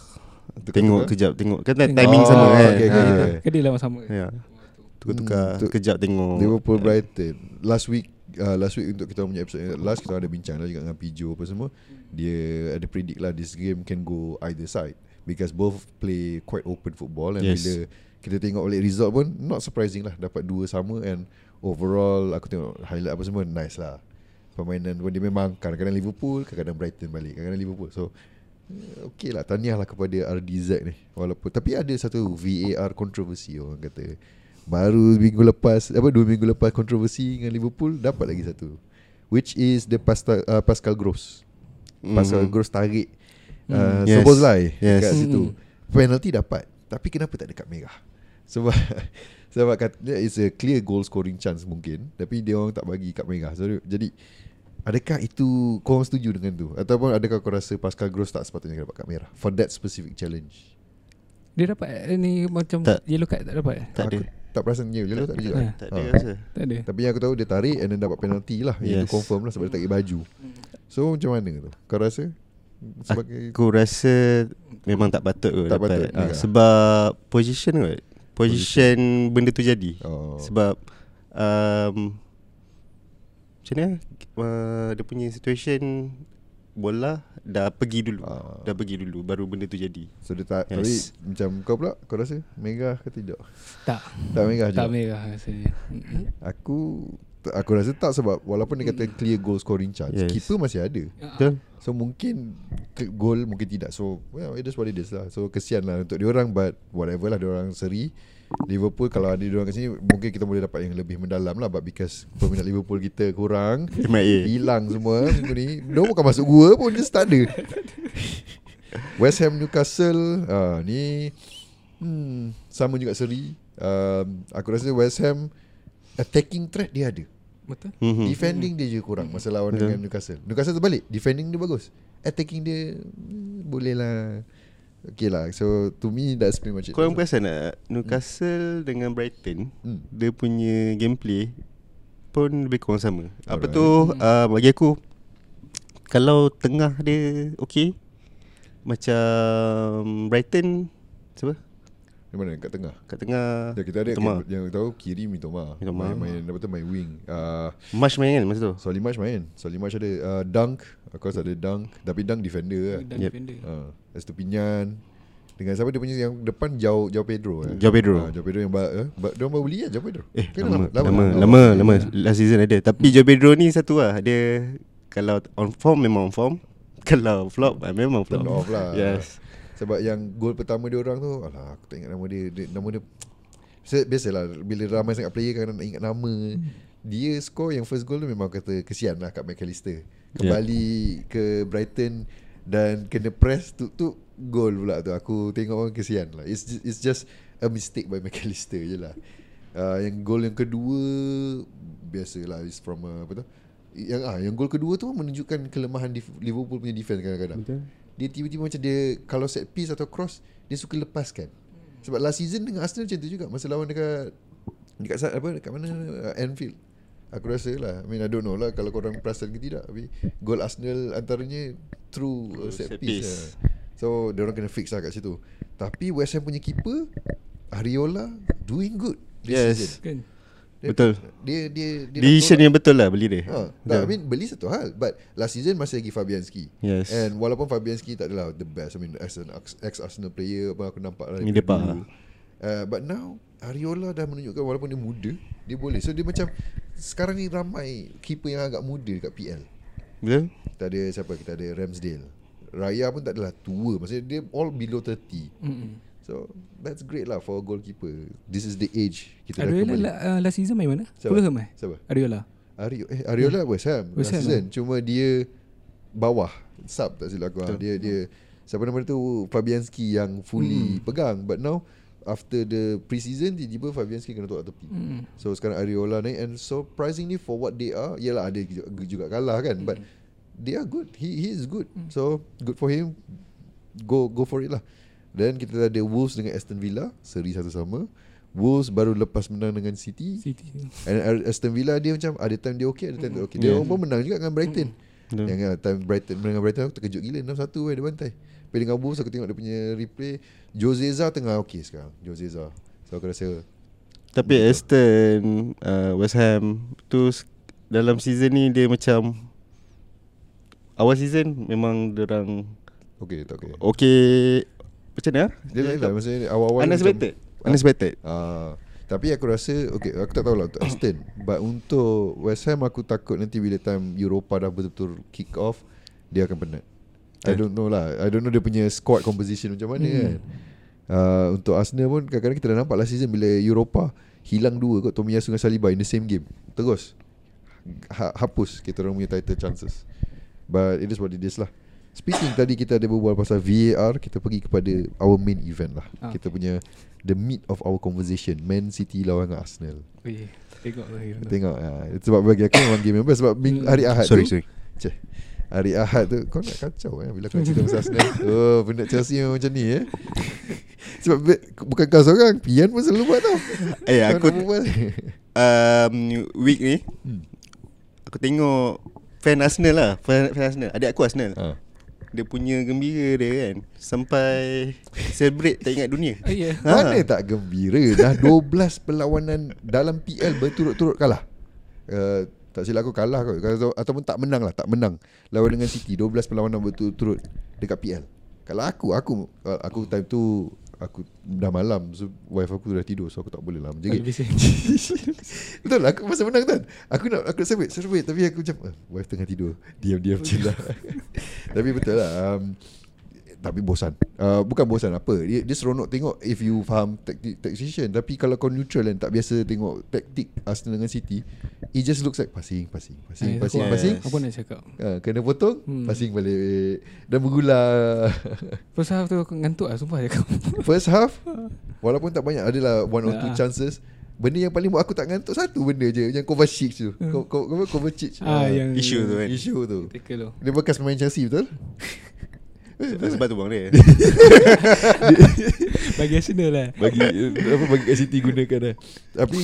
Tukar-tukar? Tengok kejap Tengok. Kan Tengok. timing Oh, sama kan? okay, okay, Ha. okay. Kan dia lama sama. Ya. Tukar-tukar. Hmm, tu- Kejap tengok. Liverpool Ya. Brighton. Last week uh, Last week untuk kita punya episode Last kita ada bincang lah juga dengan Pijo apa semua Dia ada predict lah This game can go either side. Because both play quite open football And Yes. bila kita tengok balik result pun Not surprising lah Dapat dua sama And overall Aku tengok highlight apa semua Nice lah. Permainan pun dia memang Kadang-kadang Liverpool Kadang-kadang Brighton balik Kadang-kadang Liverpool. So Okay lah Tahniah lah kepada RDZ ni. Walaupun Tapi ada satu VAR kontroversi Orang kata Baru minggu lepas Apa dua minggu lepas kontroversi Dengan Liverpool Dapat lagi satu which is the Pascal uh, Pascal Gross. Pascal Mhm. Gross tarik Hmm. uh, Yes. Soboslai Yes. kat situ. Hmm. Penalty dapat. Tapi kenapa tak dekat merah? Sebab sebab kata it's a clear goal scoring chance mungkin tapi dia orang tak bagi kat merah. So jadi adakah itu kau orang setuju dengan tu ataupun adakah kau rasa Pascal Gross tak sepatutnya dapat kad merah for that specific challenge? Dia dapat eh, ni macam Tak. yellow card tak dapat. eh? Tak aku ada. Tak perasan dia. Dia tak ada juga. Ya. Tak ada Ah. rasa. Tak ada. Tapi yang aku tahu dia tarik and then dapat penalty lah. Yes. Itu confirm lah sebab dia tarik baju. So macam mana tu? Kau rasa? Sebagai Aku rasa memang tak patut kot Tak dapat. patut, ya. sebab position kot. Position benda tu jadi. oh. Sebab um, macam mana? Uh, dia punya situation bola dah pergi dulu. Ah. Dah pergi dulu baru benda tu jadi. So dia tak Yes. Tapi macam kau pula Kau rasa Merah ke tidak Tak. Tak merah Tak juga merah rasanya. Mm-mm. Aku Aku rasa tak sebab Walaupun dia kata clear goal scoring chance Yes. Keeper masih ada. Betul? So mungkin Goal mungkin tidak. So well it is what it is lah. So kesian lah untuk diorang But whatever lah Diorang seri. Liverpool kalau ada diorang kat sini Mungkin kita boleh dapat yang lebih mendalam lah. But because Peminat Liverpool kita kurang MIA. Hilang semua minggu ni. Diorang bukan masuk gua pun Dia tak ada. West Ham Newcastle uh, Ni hmm, Sama juga seri. Um, Aku rasa West Ham Attacking threat dia ada Betul? hmm. Mhm. Defending dia je kurang Masa lawan Betul. dengan Newcastle Newcastle tu balik Defending dia bagus Attacking dia hmm, Boleh lah Okay lah So to me That's pretty much it Korang perasan tak Newcastle dengan Brighton Hmm. Dia punya gameplay Pun lebih kurang sama Apa Alright. tu uh, Bagi aku Kalau tengah dia Okay Macam Brighton Siapa Di mana? Kat tengah? Kat tengah. Dah kita ada Mitoma. yang, yang tahu Kiri Mitoma Mitoma. Main, main apa tu main wing. Uh, Marsh main kan masa tu? Solly March main. Solly March ada uh, Dunk. Of course ada Dunk. Tapi Dunk defender lah. Dan Yep. defender. uh, Estupinian Dengan siapa dia punya yang depan? Jauh Jauh Pedro eh? Joao Pedro. uh, Jauh Pedro yang ba- eh? ba- Dia baru beli kan Jauh Pedro. Eh Ke lama dah Lama Oh. Lama, lama, lama Last season ada. Tapi Joe Pedro ni satu lah. Dia Kalau on form memang on form. Kalau flop ah, Memang flop. Turn off lah. Yes Sebab yang gol pertama dia orang tu Alah aku tak ingat nama dia, dia Nama dia Biasa- Biasalah Bila ramai sangat player kan nak ingat nama. Dia score yang first goal tu Memang kata kesian lah kat McAllister. Kembali ke Brighton Dan kena press tu tu Gol pula tu. Aku tengok orang kesian lah. It's, ju- it's just A mistake by McAllister je lah. Uh, Yang gol yang kedua Biasalah It's from uh, Apa tu? Yang ah yang gol kedua tu menunjukkan kelemahan Liverpool punya defense kadang-kadang. Betul. Dia tiba-tiba macam dia kalau set piece atau cross dia suka lepaskan. Sebab last season dengan Arsenal macam tu juga masa lawan dekat dekat apa dekat mana uh, Anfield. Aku rasa lah I mean I don't know lah Kalau korang perasan ke tidak Tapi Gol Arsenal antaranya Through uh, set, Set piece, piece. lah. So Diorang kena fix lah kat situ Tapi West Ham punya keeper Ariola Doing good this Yes. season. Dia, Betul. Dia dia, dia Decision yang betul lah Beli dia. Ha, tak, I mean beli satu hal But last season masih lagi Fabianski. Yes. And walaupun Fabianski tak adalah the best I mean as an ex-Arsenal player Apa aku nampak lah Ni daripada depan. dulu. uh, But now Ariola dah menunjukkan walaupun dia muda Dia boleh. So dia macam Sekarang ni ramai Keeper yang agak muda dekat PL Betul. Kita ada siapa? Kita ada Ramsdale. Raya pun tak adalah tua. Maksudnya dia all below 30 Mm-mm. So that's great lah for a goalkeeper. This is the age Kita dah Ariola kembali. la, uh, last season main mana? Siapa? Fulham eh? Siapa? Ariola. Ario, eh, Ariola West Ham. West last Ham, season. Cuma dia Bawah. Sub tak silap aku. Ah. Dia dia Siapa nama tu? Fabianski yang fully pegang. But now After the pre-season Tiba-tiba Fabianski kena tolak tepi. Mm. So sekarang Ariola naik. And surprisingly For what they are Yelah ada juga, juga kalah kan? But They are good. He he is good. So good for him. Go go for it lah Then kita ada Wolves dengan Aston Villa Seri satu sama. Wolves baru lepas menang dengan City. City. And Aston Villa dia macam Ada time dia okay Ada time tak okay. Dia Yeah. orang pun menang juga dengan Brighton. Betul. Yang uh, time Brighton Menang dengan Brighton Aku terkejut gila. 6-1 eh dia bantai. Tapi dengan Wolves Aku tengok dia punya replay. Joseza tengah okay sekarang Joseza. So aku rasa Tapi Aston uh, West Ham Tu Dalam season ni Dia macam Awal season Memang orang Okay tak okay. Okay Macam mana ah? Dia lain lah Maksudnya awal-awal Unexpected macam, Unexpected Ah, Tapi aku rasa Okay aku tak tahulah Untuk Aston But untuk West Ham Aku takut nanti Bila time Europa dah betul-betul Kick off Dia akan penat I Eh. don't know lah I don't know dia punya Squad composition macam mana Hmm. kan uh, Untuk Arsenal pun Kadang-kadang kita dah nampak Last season Bila Europa Hilang dua kot Tomiyasu dengan Saliba In the same game Terus ha- hapus kita orang punya title chances. But it is what it is lah. Speaking tadi kita ada berbual pasal VAR, kita pergi kepada our main event lah. Ah. Kita punya the meat of our conversation, Man City lawan Arsenal. Weh, Tengok lagi Tengok ah, sebab bagi aku memang game yang best sebab hari Ahad Sorry tu. sorry Ceh. Hari Ahad tu kau nak kacau eh bila kau cerita pasal Arsenal. Oh, benda Chelsea memang macam ni eh. Sebab bukan kau seorang, Pian pun selalu buat tau. Eh Kau aku um, Week ni Hmm. Aku tengok Fan Arsenal lah Fan, fan Arsenal Adik aku Arsenal Ha. Dia punya gembira dia kan Sampai Celebrate tak ingat dunia. Ya. Ha. Mana tak gembira? Dah 12 perlawanan Dalam PL berturut-turut kalah. Uh, Tak silap aku kalah kot. Atau- Ataupun tak menang lah Tak menang. Lawan dengan City 12 perlawanan berturut-turut Dekat PL Kalau aku Aku aku time tu Aku dah malam So wife aku dah tidur So aku tak boleh lah menjerit sih Betul lah aku masa menang kan? Aku nak aku nak celebrate Celebrate Tapi aku macam eh, Wife tengah tidur. Diam-diam chill lah. Tapi betul lah um, Tapi bosan. Uh, Bukan bosan apa? Dia, dia seronok tengok If you faham taktik tactician. Tapi kalau kau neutral dan tak biasa tengok Taktik Arsenal dengan City It just looks like Passing Passing Passing Ah, Passing Passing. Apa nak cakap? Uh, Kena potong Hmm. Passing balik. Dan berulang First half tu aku ngantuk lah Sumpah cakap First half? Walaupun tak banyak Adalah one or two Ah. chances. Benda yang paling buat aku tak ngantuk Satu benda je Yang Kovacic tu. Ko- Ko- Ko- Kovacic. Ah, yang Issue tu kan. Isu tu. Tackle tu. Dia bekas pemain Chelsea betul? Sebab, sebab tu bang dia Bagi Arsenal lah Bagi apa bagi kat City gunakan dah. Tapi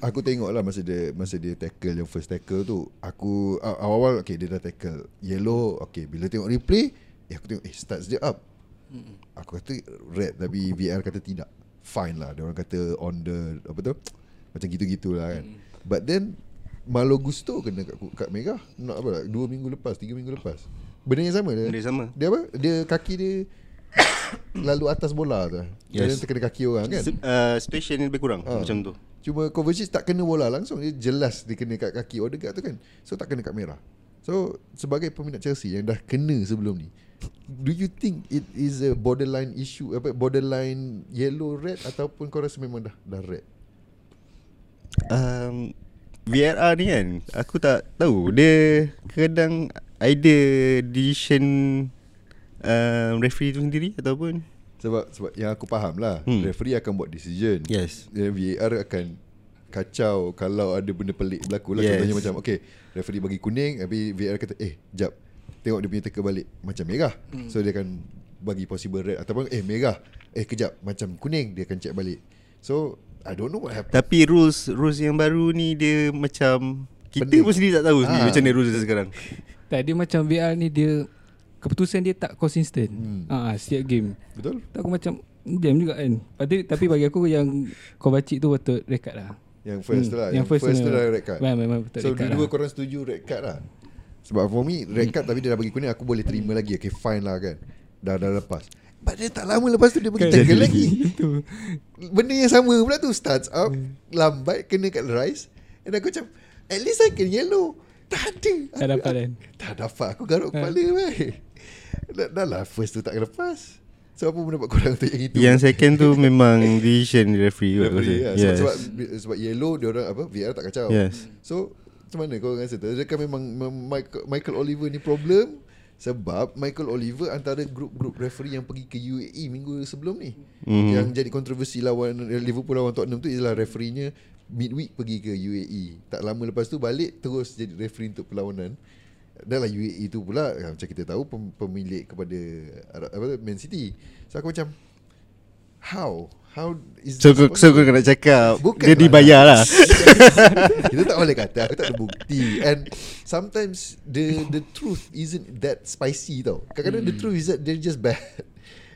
aku tengok lah masa dia masa dia tackle yang first tackle tu aku awal-awal okay dia dah tackle yellow okay bila tengok replay eh aku tengok eh starts dia up. Aku kata red tapi VR kata tidak. Fine lah dia orang kata on the apa tu macam gitu-gitulah kan. But then Malo Gusto kena kat, kat merah nak apa lah, dua minggu lepas tiga minggu lepas. Benda yang sama dia. Benda sama. Dia apa? Dia kaki dia lalu atas bola tu. Yes. Dia terkena kaki orang kan. Uh, Situation ni lebih kurang Ah. Macam tu Cuma Kovacic tak kena bola langsung Dia jelas dia kena kat kaki Odegaard tu kan So tak kena kat merah So sebagai peminat Chelsea Yang dah kena sebelum ni Do you think it is a borderline issue apa Borderline yellow red Ataupun kau rasa memang dah dah red um, VRR ni kan Aku tak tahu Dia kadang Either Decision um, Referee tu sendiri Ataupun Sebab sebab yang aku faham lah Hmm. Referee akan buat decision Yes Dan VAR akan Kacau Kalau ada benda pelik berlaku lah Yes. Contohnya macam Okay Referee bagi kuning Tapi VAR kata Eh jap Tengok dia punya teka balik Macam merah Hmm. So dia akan Bagi possible red Ataupun eh merah Eh kejap Macam kuning Dia akan check balik So I don't know what happened Tapi rules Rules yang baru ni Dia macam Kita Pening. pun sendiri tak tahu sendiri Ah. Macam mana rules dia sekarang Tak dia macam VR ni dia Keputusan dia tak konsisten Hmm. hmm. ah, Setiap game. Betul? Tak aku macam Jam juga kan. Tapi, tapi bagi aku yang Kovacic tu patut red card lah. Yang first Hmm, tu lah. Yang Yang, first first, tu tu dah red card. Memang, memang betul So red card dua-dua lah. korang setuju red card lah? Sebab for me red card tapi dia dah bagi kuning Aku boleh terima lagi. Okay fine lah kan. Dah dah lepas. But dia tak lama lepas tu Dia pergi Kan, tackle lagi. Itu Benda yang sama pula tu Starts up Lambat Kena kat rise And aku macam At least I can yellow Tak ada Tak dapat kan Tak dapat Aku garuk Ha. kepala baik dah, dah lah First tu tak lepas So apa pendapat korang untuk yang itu Yang second tu memang Decision referee Referee, ya. sebab, Yes sebab, sebab yellow dia orang apa VR tak kacau. Yes. So macam mana kau rasa tu? Adakah memang mem- Michael, Michael Oliver ni problem? Sebab Michael Oliver antara grup-grup referee yang pergi ke UAE minggu sebelum ni. Mhm. Yang jadi kontroversi lawan Liverpool lawan Tottenham tu ialah refereenya midweek pergi ke UAE. Tak lama lepas tu balik terus jadi referee untuk perlawanan. Dah lah UAE tu pula macam kita tahu pem- pemilik kepada Arab- apa Man City. So aku macam how how is So kau so kau nak cakap Bukan Dia lah. dibayar lah Kita tak boleh kata Aku tak ada bukti And sometimes The the truth Isn't that spicy tau Kadang-kadang the truth is that They're just bad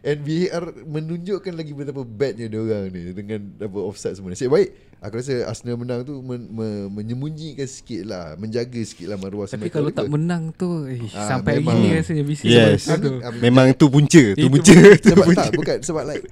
And VAR menunjukkan lagi betapa badnya dia orang ni dengan apa offside semua. Nasib baik aku rasa Arsenal menang tu men, me, menyembunyikan sikit lah, menjaga sikit lah maruah Tapi kalau tak Oliver. menang tu eh, Ah, Sampai memang. ni rasanya bising Yes Sebab tu. Memang tu punca Tu Itu punca Tu sebab punca tak bukan sebab like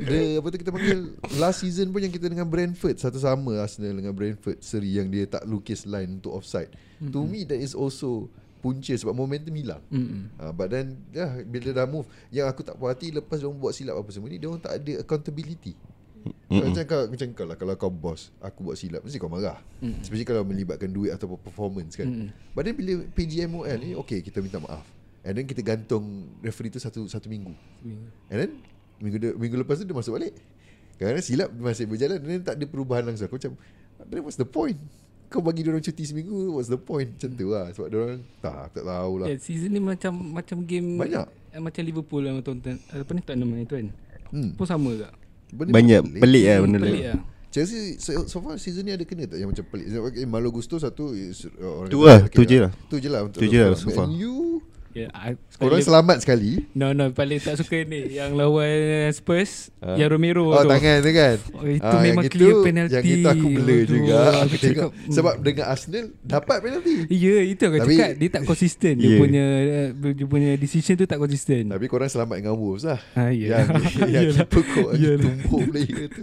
the apa tu kita panggil last season pun yang kita dengan Brentford satu sama Arsenal dengan Brentford seri yang dia tak lukis line untuk offside. Mm-hmm. To me that is also punca sebab momentum hilang. Mm-mm. Uh, but then yeah, bila dah move yang aku tak puas hati lepas dia buat silap apa semua ni dia orang tak ada accountability. Mm-mm. Macam kau macam kau lah kalau kau boss, aku buat silap mesti kau marah. Mm. Especially kalau melibatkan duit atau performance kan. Mm. But then bila PGMOL ni okay kita minta maaf. And then kita gantung referee tu satu satu minggu. And then minggu de, minggu lepas tu dia masuk balik. Kadang-kadang silap masih berjalan dan tak ada perubahan langsung. Aku macam then what's the point? Kau bagi dia orang cuti seminggu What's the point Macam tu lah Sebab dia orang Tak tak tahulah Yeah, season ni macam macam game Banyak. eh, macam Liverpool yang tonton apa ni tournament itu kan. hmm. Pun sama tak? Benda Banyak pelik. pelik lah Hmm, benda pelik lah. Chelsea so, so far season ni ada kena tak yang macam pelik Malo Gusto satu is, orang Tu lah, tu je lah. Tu je lah untuk Tu je lah so far. Ya, yeah, Orang selamat sekali No no paling tak suka ni yang lawan Spurs Ha? yang Romero Oh tu. tangan tu kan Oh, itu Ah, memang clear itu- penalty. Yang itu aku blur Aduh, juga aku tengok cakap, hmm. Sebab dengan Arsenal Dapat penalty Ya itu aku Tapi- cakap dia tak konsisten dia Yeah. punya dia punya decision tu tak konsisten. Tapi korang selamat dengan Wolves lah Ha ya. Yang, yang Yalah. keeper kau lagi Yalah. tumpuk player tu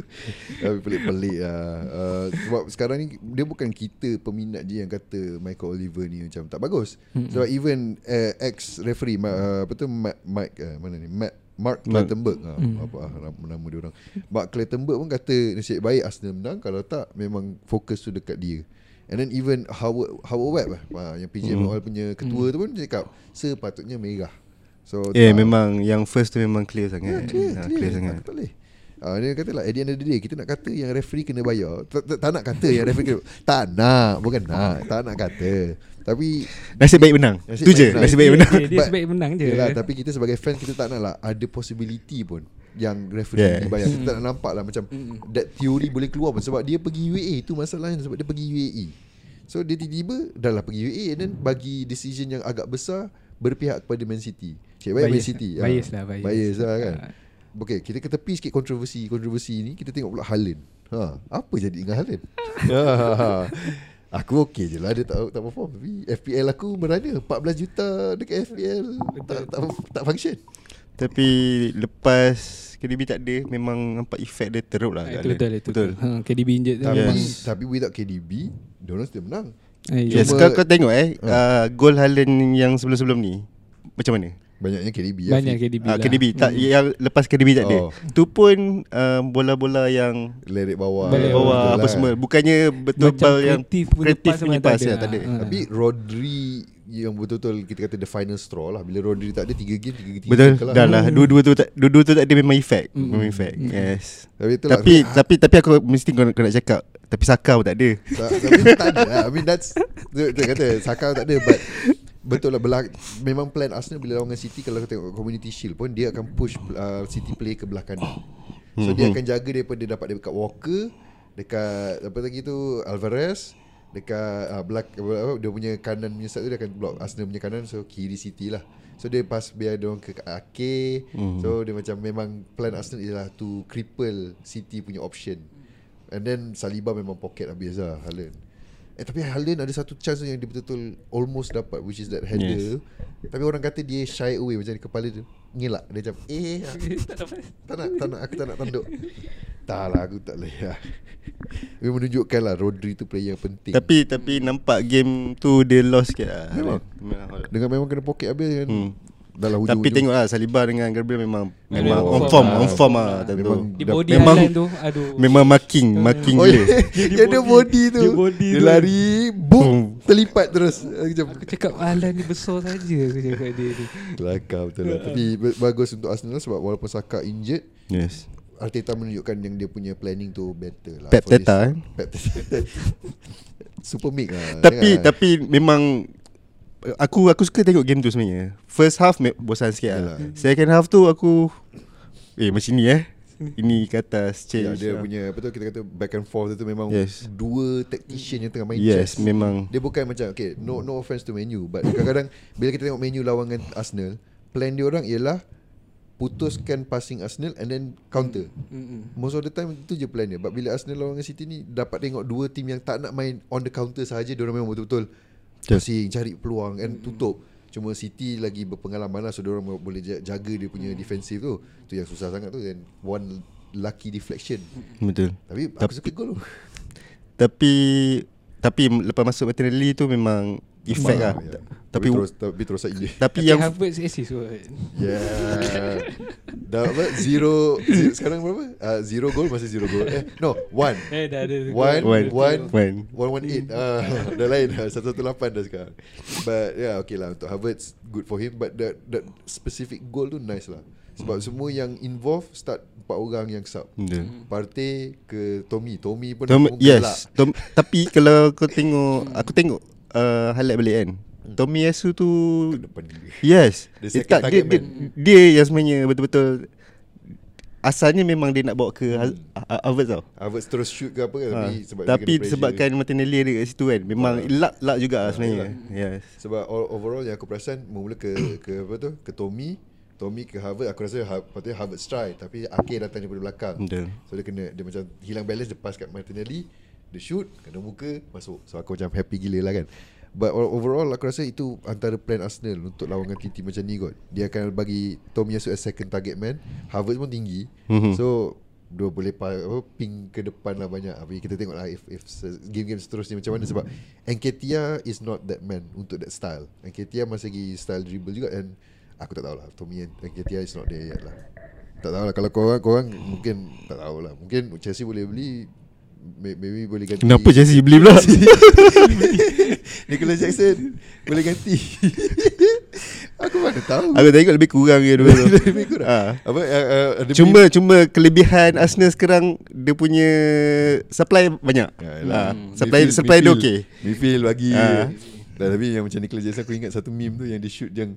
Tapi pelik-pelik lah uh, Sebab sekarang ni Dia bukan kita peminat je yang kata Michael Oliver ni macam tak bagus Mm-mm. Sebab even uh, ex-referee uh, Apa tu Matt, Mike uh, Mana ni Matt Mark Mark. Clattenburg ha, Mm. Apa ah, nama, nama dia orang Mark Clattenburg pun kata Nasib baik Arsenal menang Kalau tak Memang fokus tu dekat dia And then even Howard, Howard Webb lah ah, Yang PGM Mm. mm. punya ketua tu pun dia cakap Sepatutnya merah So Eh tak- memang yang first tu memang clear sangat. clear, Ha, clear, clear sangat. Aku tak boleh. Ah, dia kata lah At the end of the day Kita nak kata yang referee kena bayar Tak, nak kata yang referee kena Tak nak Bukan nak Tak nak kata Tapi Nasib baik menang. Nasib Tu baik je, menang. nasib baik menang. Dia, dia But- sebaik menang je. Yelah, Tapi kita sebagai fan Kita tak nak lah Ada possibility pun Yang referee Yeah. dibayar Kita tak nak nampak lah Macam Mm-mm. That theory boleh keluar pun Sebab dia pergi UAE Itu masalahnya Sebab dia pergi UAE So dia tiba-tiba Dah lah pergi UAE And then bagi decision yang agak besar Berpihak kepada Man City Cik baik Man Bias- City bias Ah, lah, bias. Bias lah kan Ah. Okay kita ke tepi sikit kontroversi Kontroversi ni Kita tengok pula Haaland ha, Apa jadi dengan Haaland ha, Aku okey je lah Dia tak, tak perform Tapi FPL aku merana 14 juta dekat FPL tak, tak, tak function Tapi lepas KDB tak ada memang nampak efek dia teruk lah. Ha, kat itu betul itu. Betul. Ha, KDB injured tu Tapi. Yes. tapi without KDB Diorang still menang Eh, Yes, kau, kau tengok eh uh, gol Haaland yang sebelum-sebelum ni macam mana? Banyaknya KDB Banyak ya, KDB Ah, lah. KDB tak yang lepas KDB tak ada. Oh. Tu pun uh, bola-bola yang Lerik bawah Balik bawah betul apa lah. semua bukannya betul Macam bal yang kreatif punya kreatif punya memang tak ada ya, tak ada. lah. Ha. Tapi Rodri yang betul-betul kita kata the final straw lah Bila Rodri tak ada 3 game 3 game Betul kalah. dah lah dua-dua tu tak dua-dua tu tak ada memang efek. Mm. Memang efek. Yes. Tapi itulah Tapi tapi tapi aku mesti kau, kau nak cakap tapi Saka pun tak ada. Tak, tapi tak ada lah. I mean that's dia, dia kata Saka tak ada but betul lah belah, memang plan Arsenal bila lawan dengan City kalau kau tengok Community Shield pun dia akan push uh, City player ke belah kanan. So dia Mhm. akan jaga daripada dapat dekat Walker, dekat apa lagi tu Alvarez, dekat uh, belak apa, dia punya kanan punya side tu dia akan block Arsenal punya kanan so kiri City lah. So dia pass biar dia orang ke Ake. Mhm. So dia macam memang plan Arsenal ialah to cripple City punya option. And then Saliba memang pocket habis lah Haaland Eh tapi Haaland ada satu chance yang dia betul-betul almost dapat which is that header. Tapi orang kata dia shy away macam di kepala dia ngelak dia macam eh tak nak tak nak aku tak nak tanduk. tak lah aku tak boleh lah. Dia menunjukkan lah Rodri tu player yang penting. Tapi tapi nampak game tu dia lost sikit lah. Memang. Memang. dengan memang kena pocket habis kan. Hmm. Dah lah Tapi hujung-hujung. tengok lah Saliba dengan Gabriel memang memang on form, on lah. form lah time tu. Memang Di body Memang- tu Aduh Memang marking, marking Oh gila. yeah. Dia Dia ada body. tu Dia body Dia lari Boom Terlipat terus Aku cakap Haaland ni besar saja Aku cakap dia ni Kelakar betul lah Tapi ba- bagus untuk Arsenal Sebab walaupun Saka injured Yes. Arteta menunjukkan yang dia punya planning tu better lah Pep Teta, eh? Pep Teta Super mix lah Tapi Jangan- tapi memang aku aku suka tengok game tu sebenarnya. First half me- bosan sikit lah. Yalah. Second half tu aku eh macam ni eh. Ini ke atas Ya, change. dia lah. punya Apa tu kita kata Back and forth tu memang Yes. Dua tactician yang tengah main Yes, chess memang. Dia bukan macam Okay no no offense to menu But kadang-kadang Bila kita tengok menu lawan dengan Arsenal Plan dia orang ialah Putuskan passing Arsenal And then counter Mm-mm. Most of the time Itu je plan dia But bila Arsenal lawan dengan City ni Dapat tengok dua tim yang tak nak main On the counter sahaja Diorang memang betul-betul Passing Cari peluang And tutup. Cuma City lagi berpengalaman lah So diorang boleh ja- jaga Dia punya defensive tu. Tu yang susah sangat tu And one lucky deflection. Betul. Tapi aku Tapi- suka gol tu. Tapi tapi lepas masuk Martinelli tu memang efek Memang, lah. ya. Tapi terus tapi terus saja. Tapi Tapi yang Harvard assist kot Yeah. Dah apa? Zero, zero sekarang berapa? Uh, zero goal masih zero goal. Eh, no, one. Eh dah ada One, One. one, One. one, one eight. Ah, dah lain dah. Satu satu lapan dah sekarang. But yeah, okay lah untuk Harvard good for him. But that that specific goal tu nice lah. Sebab semua yang involved start empat orang yang sub. Betul. Partey ke Tommy. Tommy pun Tom, yes. Tom, tapi kalau kau tengok aku tengok uh, highlight balik kan. Tommy Yasu tu dia. yes. The Dia, second tak, dia, dia, dia yang sebenarnya betul-betul asalnya memang dia nak bawa ke hmm. Harvard tau. Harvard terus shoot ke apa kan. Ha. Tapi, sebab dia Tapi kena pressure. sebabkan Martinelli ada kat situ kan. Memang Ha. luck luck juga Ha, sebenarnya. Yes. Sebab all, overall yang aku perasan Mula ke ke apa tu Ke Tommy Tommy ke Harvard Aku rasa ha- Patutnya Harvard strike Tapi Akir datang daripada belakang Betul. So dia kena Dia macam hilang balance Dia pass kat Martinelli Dia shoot Kena muka Masuk So aku macam happy gila lah kan But overall aku rasa itu Antara plan Arsenal Untuk lawan dengan tim-tim macam ni kot. Dia akan bagi Tommy Yasu as second target man. Harvard pun tinggi. Mhm. So dia boleh pa, apa, ping ke depan lah banyak. Tapi kita tengok lah If, if game-game seterusnya macam mana. Sebab Enketia is not that man Untuk that style. Enketia masih lagi style dribble juga And Aku tak tahulah. Tommy Enketia is not there yet lah. Tak tahulah. Kalau korang, korang Mungkin Tak tahulah. Mungkin Chelsea boleh beli Maybe boleh ganti Kenapa Chelsea beli pula? Nicholas Jackson Boleh ganti Aku mana tahu Aku tengok lebih kurang dia dulu. Lebih kurang Ha. Apa uh, uh, Cuma cuma kelebihan Arsenal sekarang dia punya supply banyak. Ya, Ha, lah. supply Midfield- supply dia okey. Midfield bagi Ha. Dah tapi yang macam Nicholas Jackson Aku ingat satu meme tu Yang dia shoot yang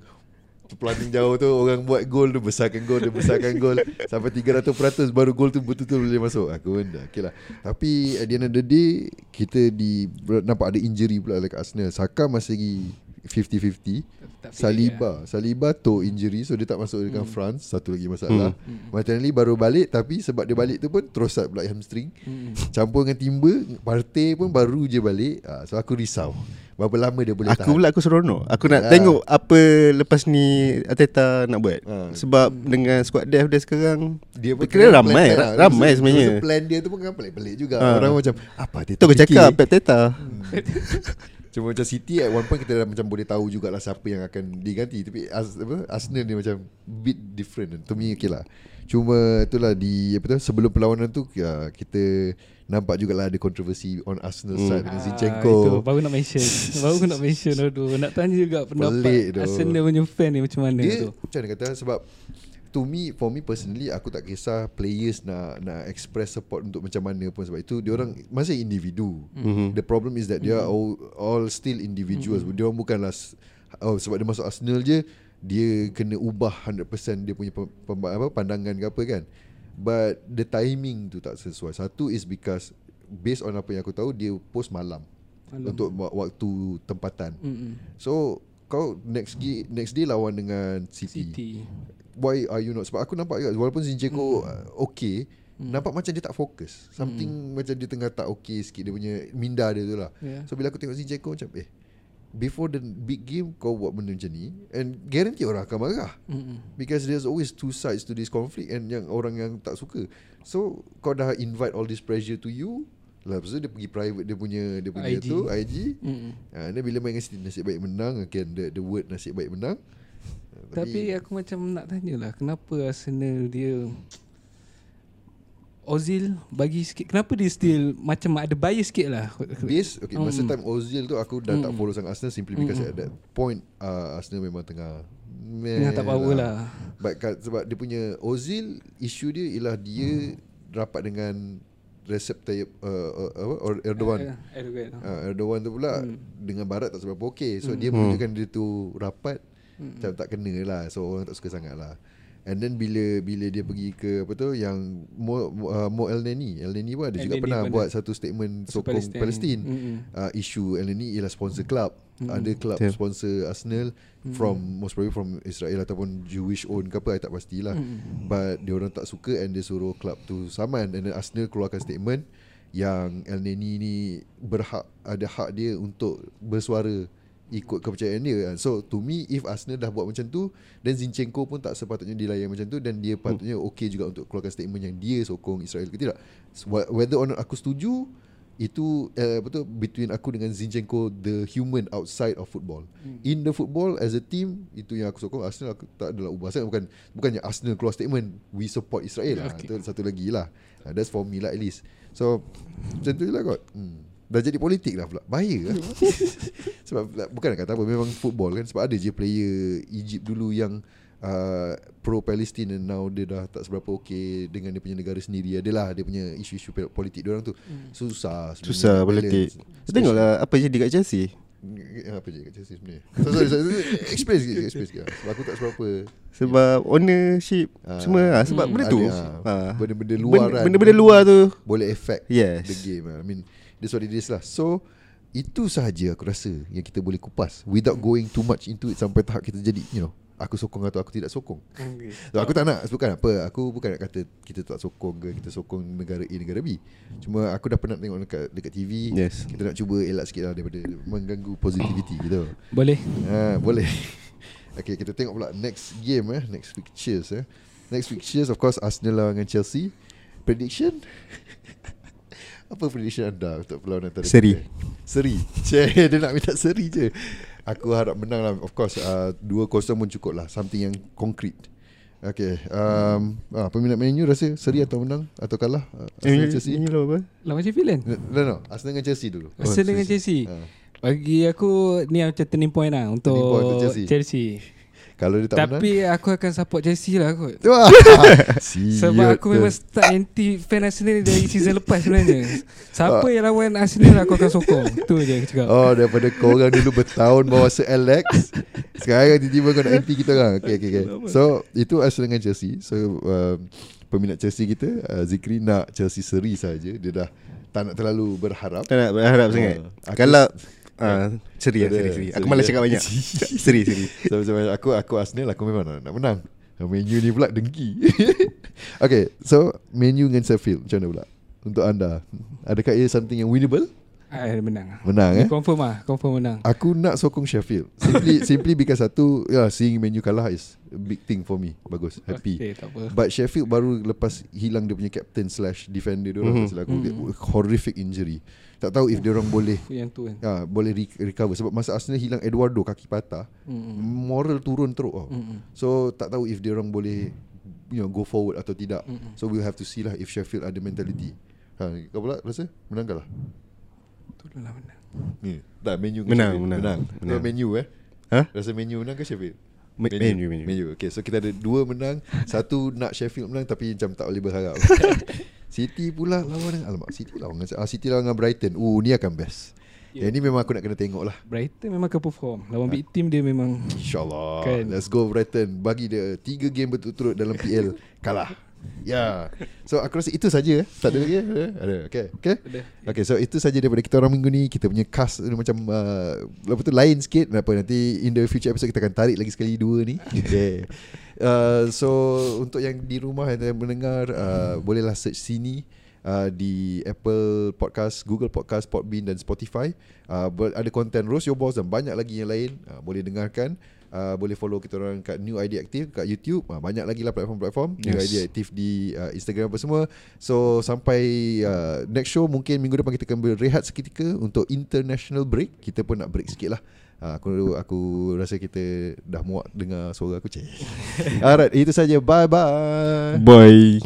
Planting jauh tu Orang buat gol tu Besarkan gol Dia besarkan gol. Sampai 300% Baru gol tu betul-betul boleh masuk. Aku pun dah. Okay lah. Tapi at the end of the day Kita di Nampak ada injury pula Dekat Arsenal. Saka masih lagi 50-50 Tak fit Saliba Saliba toe injury So dia tak masuk dengan France Satu lagi masalah Martinelli baru balik Tapi sebab dia balik tu pun Terus start pula hamstring Hmm. Campur dengan timba Partey pun baru je balik ha, So aku risau Berapa lama dia boleh Aku pula aku seronok. Aku nak Ya. tengok apa lepas ni Ateta nak buat. Ha. Sebab dengan squad depth dia sekarang dia pun kira plan- ramai, plan lah. ramai sebenarnya. plan dia tu pun kan pelik-pelik juga Ha. Orang macam Apa dia Tu aku terfikir? cakap Pep Teta. Cuma macam City At one point kita dah macam Boleh tahu jugalah Siapa yang akan diganti Tapi As, apa, Arsenal ni macam Bit different To me okay lah Cuma itulah di apa tu sebelum perlawanan tu ya, kita nampak jugalah ada kontroversi on Arsenal Hmm. side dengan Ah, Zinchenko. Itu baru nak mention Baru nak mention Aduh Nak tanya juga pendapat. Arsenal punya fan ni macam mana Dia tu macam mana kata sebab to me for me personally aku tak kisah players nak nak express support untuk macam mana pun sebab itu dia orang masih individu. Mhm. The problem is that they are all, all still individuals. Dia orang bukanlah oh, sebab dia masuk Arsenal je dia kena ubah 100% dia punya pem, pem, apa pandangan ke apa kan. But the timing tu tak sesuai. Satu is because based on apa yang aku tahu dia post malam, Malam. untuk wa- waktu tempatan. Mm-mm. So kau next day, next day lawan dengan City. City Why are you not Sebab aku nampak juga Walaupun Zinchenko Hmm. uh, Okay Nampak macam dia tak fokus Something macam dia tengah tak okay sikit Dia punya minda dia tu lah Yeah. So bila aku tengok Zinchenko macam Eh Before the big game Kau buat benda macam ni And guarantee orang akan marah Mm-mm. Because there's always two sides to this conflict And yang orang yang tak suka So kau dah invite all this pressure to you Lepas tu dia pergi private Dia punya Dia punya IG. tu IG Mm-mm. ha, Dan bila main dengan City Nasib baik menang Again the, the word nasib baik menang Tapi aku macam nak tanya lah Kenapa Arsenal dia Ozil bagi sikit Kenapa dia still Macam ada bias sikit lah Base okay, Masa Mm. time Ozil tu Aku dah tak Mm. follow sangat Arsenal Simply because Mm. at that point uh, Arsenal memang tengah meh Tengah tak power lah But kat, sebab dia punya Ozil Isu dia ialah Dia rapat dengan Recep Tayyip uh, uh, apa, Or- Erdogan Eh, Erdogan uh, Erdogan tu pula Hmm. Dengan Barat tak seberapa okay So Hmm. dia menunjukkan dia tu rapat Hmm. Macam tak kena lah So orang tak suka sangat lah And then bila bila dia pergi ke apa tu yang Mo, uh, Mo El Neni, El Neni pun ada El juga Neni pernah buat satu statement sokong Palestin. Palestin. Mm-mm. Uh, isu El Neni ialah sponsor club. Mm-mm. Ada club Betul. sponsor Arsenal Mm-mm. from most probably from Israel ataupun Jewish own ke apa I tak pastilah. Mm-mm. But dia orang tak suka and dia suruh club tu saman and then Arsenal keluarkan statement yang El Neni ni berhak ada hak dia untuk bersuara ikut kepercayaan dia kan. So to me if Arsenal dah buat macam tu then Zinchenko pun tak sepatutnya dilayan macam tu dan dia patutnya okey juga untuk keluarkan statement yang dia sokong Israel ke tidak. So, wh- Whether or not aku setuju itu uh, betul between aku dengan Zinchenko the human outside of football. Hmm. In the football as a team itu yang aku sokong Arsenal aku tak adalah ubah sangat bukan bukannya Arsenal keluar statement we support Israel lah. Okay. Itu satu lagi lah. Uh, that's for me lah at least. So macam tu je lah kot. Hmm. Dah jadi politik lah pula. Bahaya lah Sebab Bukan nak kata apa Memang football kan Sebab ada je player Egypt dulu yang uh, Pro-Palestine And now dia dah tak seberapa okay Dengan dia punya negara sendiri. Adalah dia punya Isu-isu politik Diorang tu. Susah sebenarnya. Susah nak politik tengoklah Apa jadi kat Chelsea? Apa je kat Chelsea sebenarnya? So, Sorry sorry. Explain sikit Explain sikit. Sebab aku tak seberapa. Sebab ownership Ah. Semua lah Sebab Hmm. benda tu. Ada, ah, Benda-benda luar Benda- kan. Benda-benda luar tu. Boleh affect Yes. the game I mean That's what it is lah. So Itu sahaja aku rasa Yang kita boleh kupas. Without going too much into it Sampai tahap kita jadi You know Aku sokong atau aku tidak sokong. So, Aku tak nak Bukan apa. Aku bukan nak kata Kita tak sokong ke Kita sokong negara A Negara B. Cuma aku dah pernah tengok Dekat, dekat TV Yes. Kita nak cuba elak sikit lah Daripada mengganggu positivity gitu. Boleh. Ha, Boleh. Okay kita tengok pula Next game eh. Next fixtures eh. Next fixtures of course Arsenal lawan dengan Chelsea. Prediction Apa prediction anda Untuk perlawanan antara Seri. kita? Seri. Cik Dia nak minta seri je. Aku harap menang lah. Of course uh, 2-0 pun cukup lah. Something yang concrete. Okay um, ah, Peminat Man U rasa Seri atau menang? Atau kalah? Uh, Arsenal Eh, Chelsea? Ini lah apa? Lawan Sheffield kan No, no, no. Arsenal dengan Chelsea dulu. Arsenal dengan Chelsea. Ah. Bagi aku Ni macam turning point lah Untuk, Turning point untuk Chelsea. Chelsea. Kalau dia tak menang? Tapi aku akan support Chelsea lah kot. Wah, Sebab aku memang start anti fan Arsenal ni dari season lepas sebenarnya. Siapa yang lawan Arsenal aku akan sokong. Tu je aku cakap. Oh daripada korang dulu bertahun bawa Sir Alex Sekarang tiba-tiba kau nak anti kita orang. Okay, okay, okay. So itu Arsenal dengan Chelsea. So um, peminat Chelsea kita uh, Zikri nak Chelsea seri saja. Dia dah tak nak terlalu berharap. Tak nak berharap sangat. aku- Kalau ah, Seri lah Ada, seri, seri. Aku seri malas ya. cakap banyak Seri seri so, macam mana, aku aku Arsenal aku memang nak, nak menang Man U ni pula dengki Okay so Man U dengan Sheffield Macam mana pula Untuk anda Adakah ia something yang winnable? Ah, menang. Menang eh Confirm lah, confirm menang. Aku nak sokong Sheffield Simply simply because satu yeah, Seeing Man U kalah is a big thing for me Bagus Happy Okay, tak apa. But Sheffield baru lepas hilang dia punya captain slash defender dia orang Mhm. mm aku horrific injury. Tak tahu if dia orang boleh Yang tu kan. ya, boleh re- recover sebab masa Arsenal hilang Eduardo kaki patah, Mm-mm. moral turun teruk tau. Mm-mm. So tak tahu if dia orang boleh you know go forward atau tidak. Mm-mm. So we'll have to see lah if Sheffield ada mentality. Ha, kau pula rasa menang kalah? Tu lah menang. Ni, tak menu Menang, menang, menang. menang. Menu eh? Ha? Rasa menu menang ke Sheffield? Ma- Man U, Man U. Man U. Okay, so kita ada dua menang, satu nak Sheffield menang tapi macam tak boleh berharap. City pula lawan dengan alamak City lawan dengan ah, City lawan dengan Brighton. Uh, ni akan best. Yeah. Yang ni memang aku nak kena tengok lah. Brighton memang akan perform. Lawan big team dia memang InsyaAllah. Kan. Let's go Brighton. Bagi dia tiga game berturut-turut dalam PL. Kalah. Ya. Yeah. So aku rasa itu saja. eh. Tak ada lagi? eh? Ada. Ada. Okay. Okay. Okay so itu saja daripada kita orang minggu ni Kita punya cast macam uh, Apa tu lain sikit Apa nanti in the future episode Kita akan tarik lagi sekali dua ni okay. Uh, So untuk yang di rumah Yang mendengar uh, Bolehlah search sini uh, Di Apple Podcast Google Podcast Podbean dan Spotify uh, Ada konten Roast Your Boss Dan banyak lagi yang lain uh, Boleh dengarkan Uh, boleh follow kita orang kat New ID Active kat YouTube. Uh, banyak lagi lah platform-platform New Yes. ID Active di uh, Instagram apa semua. So sampai uh, next show mungkin minggu depan kita akan berehat seketika untuk international break. Kita pun nak break sikit lah. Uh, aku aku rasa kita dah muak dengar suara aku cik. Alright, itu saja. Bye bye. Bye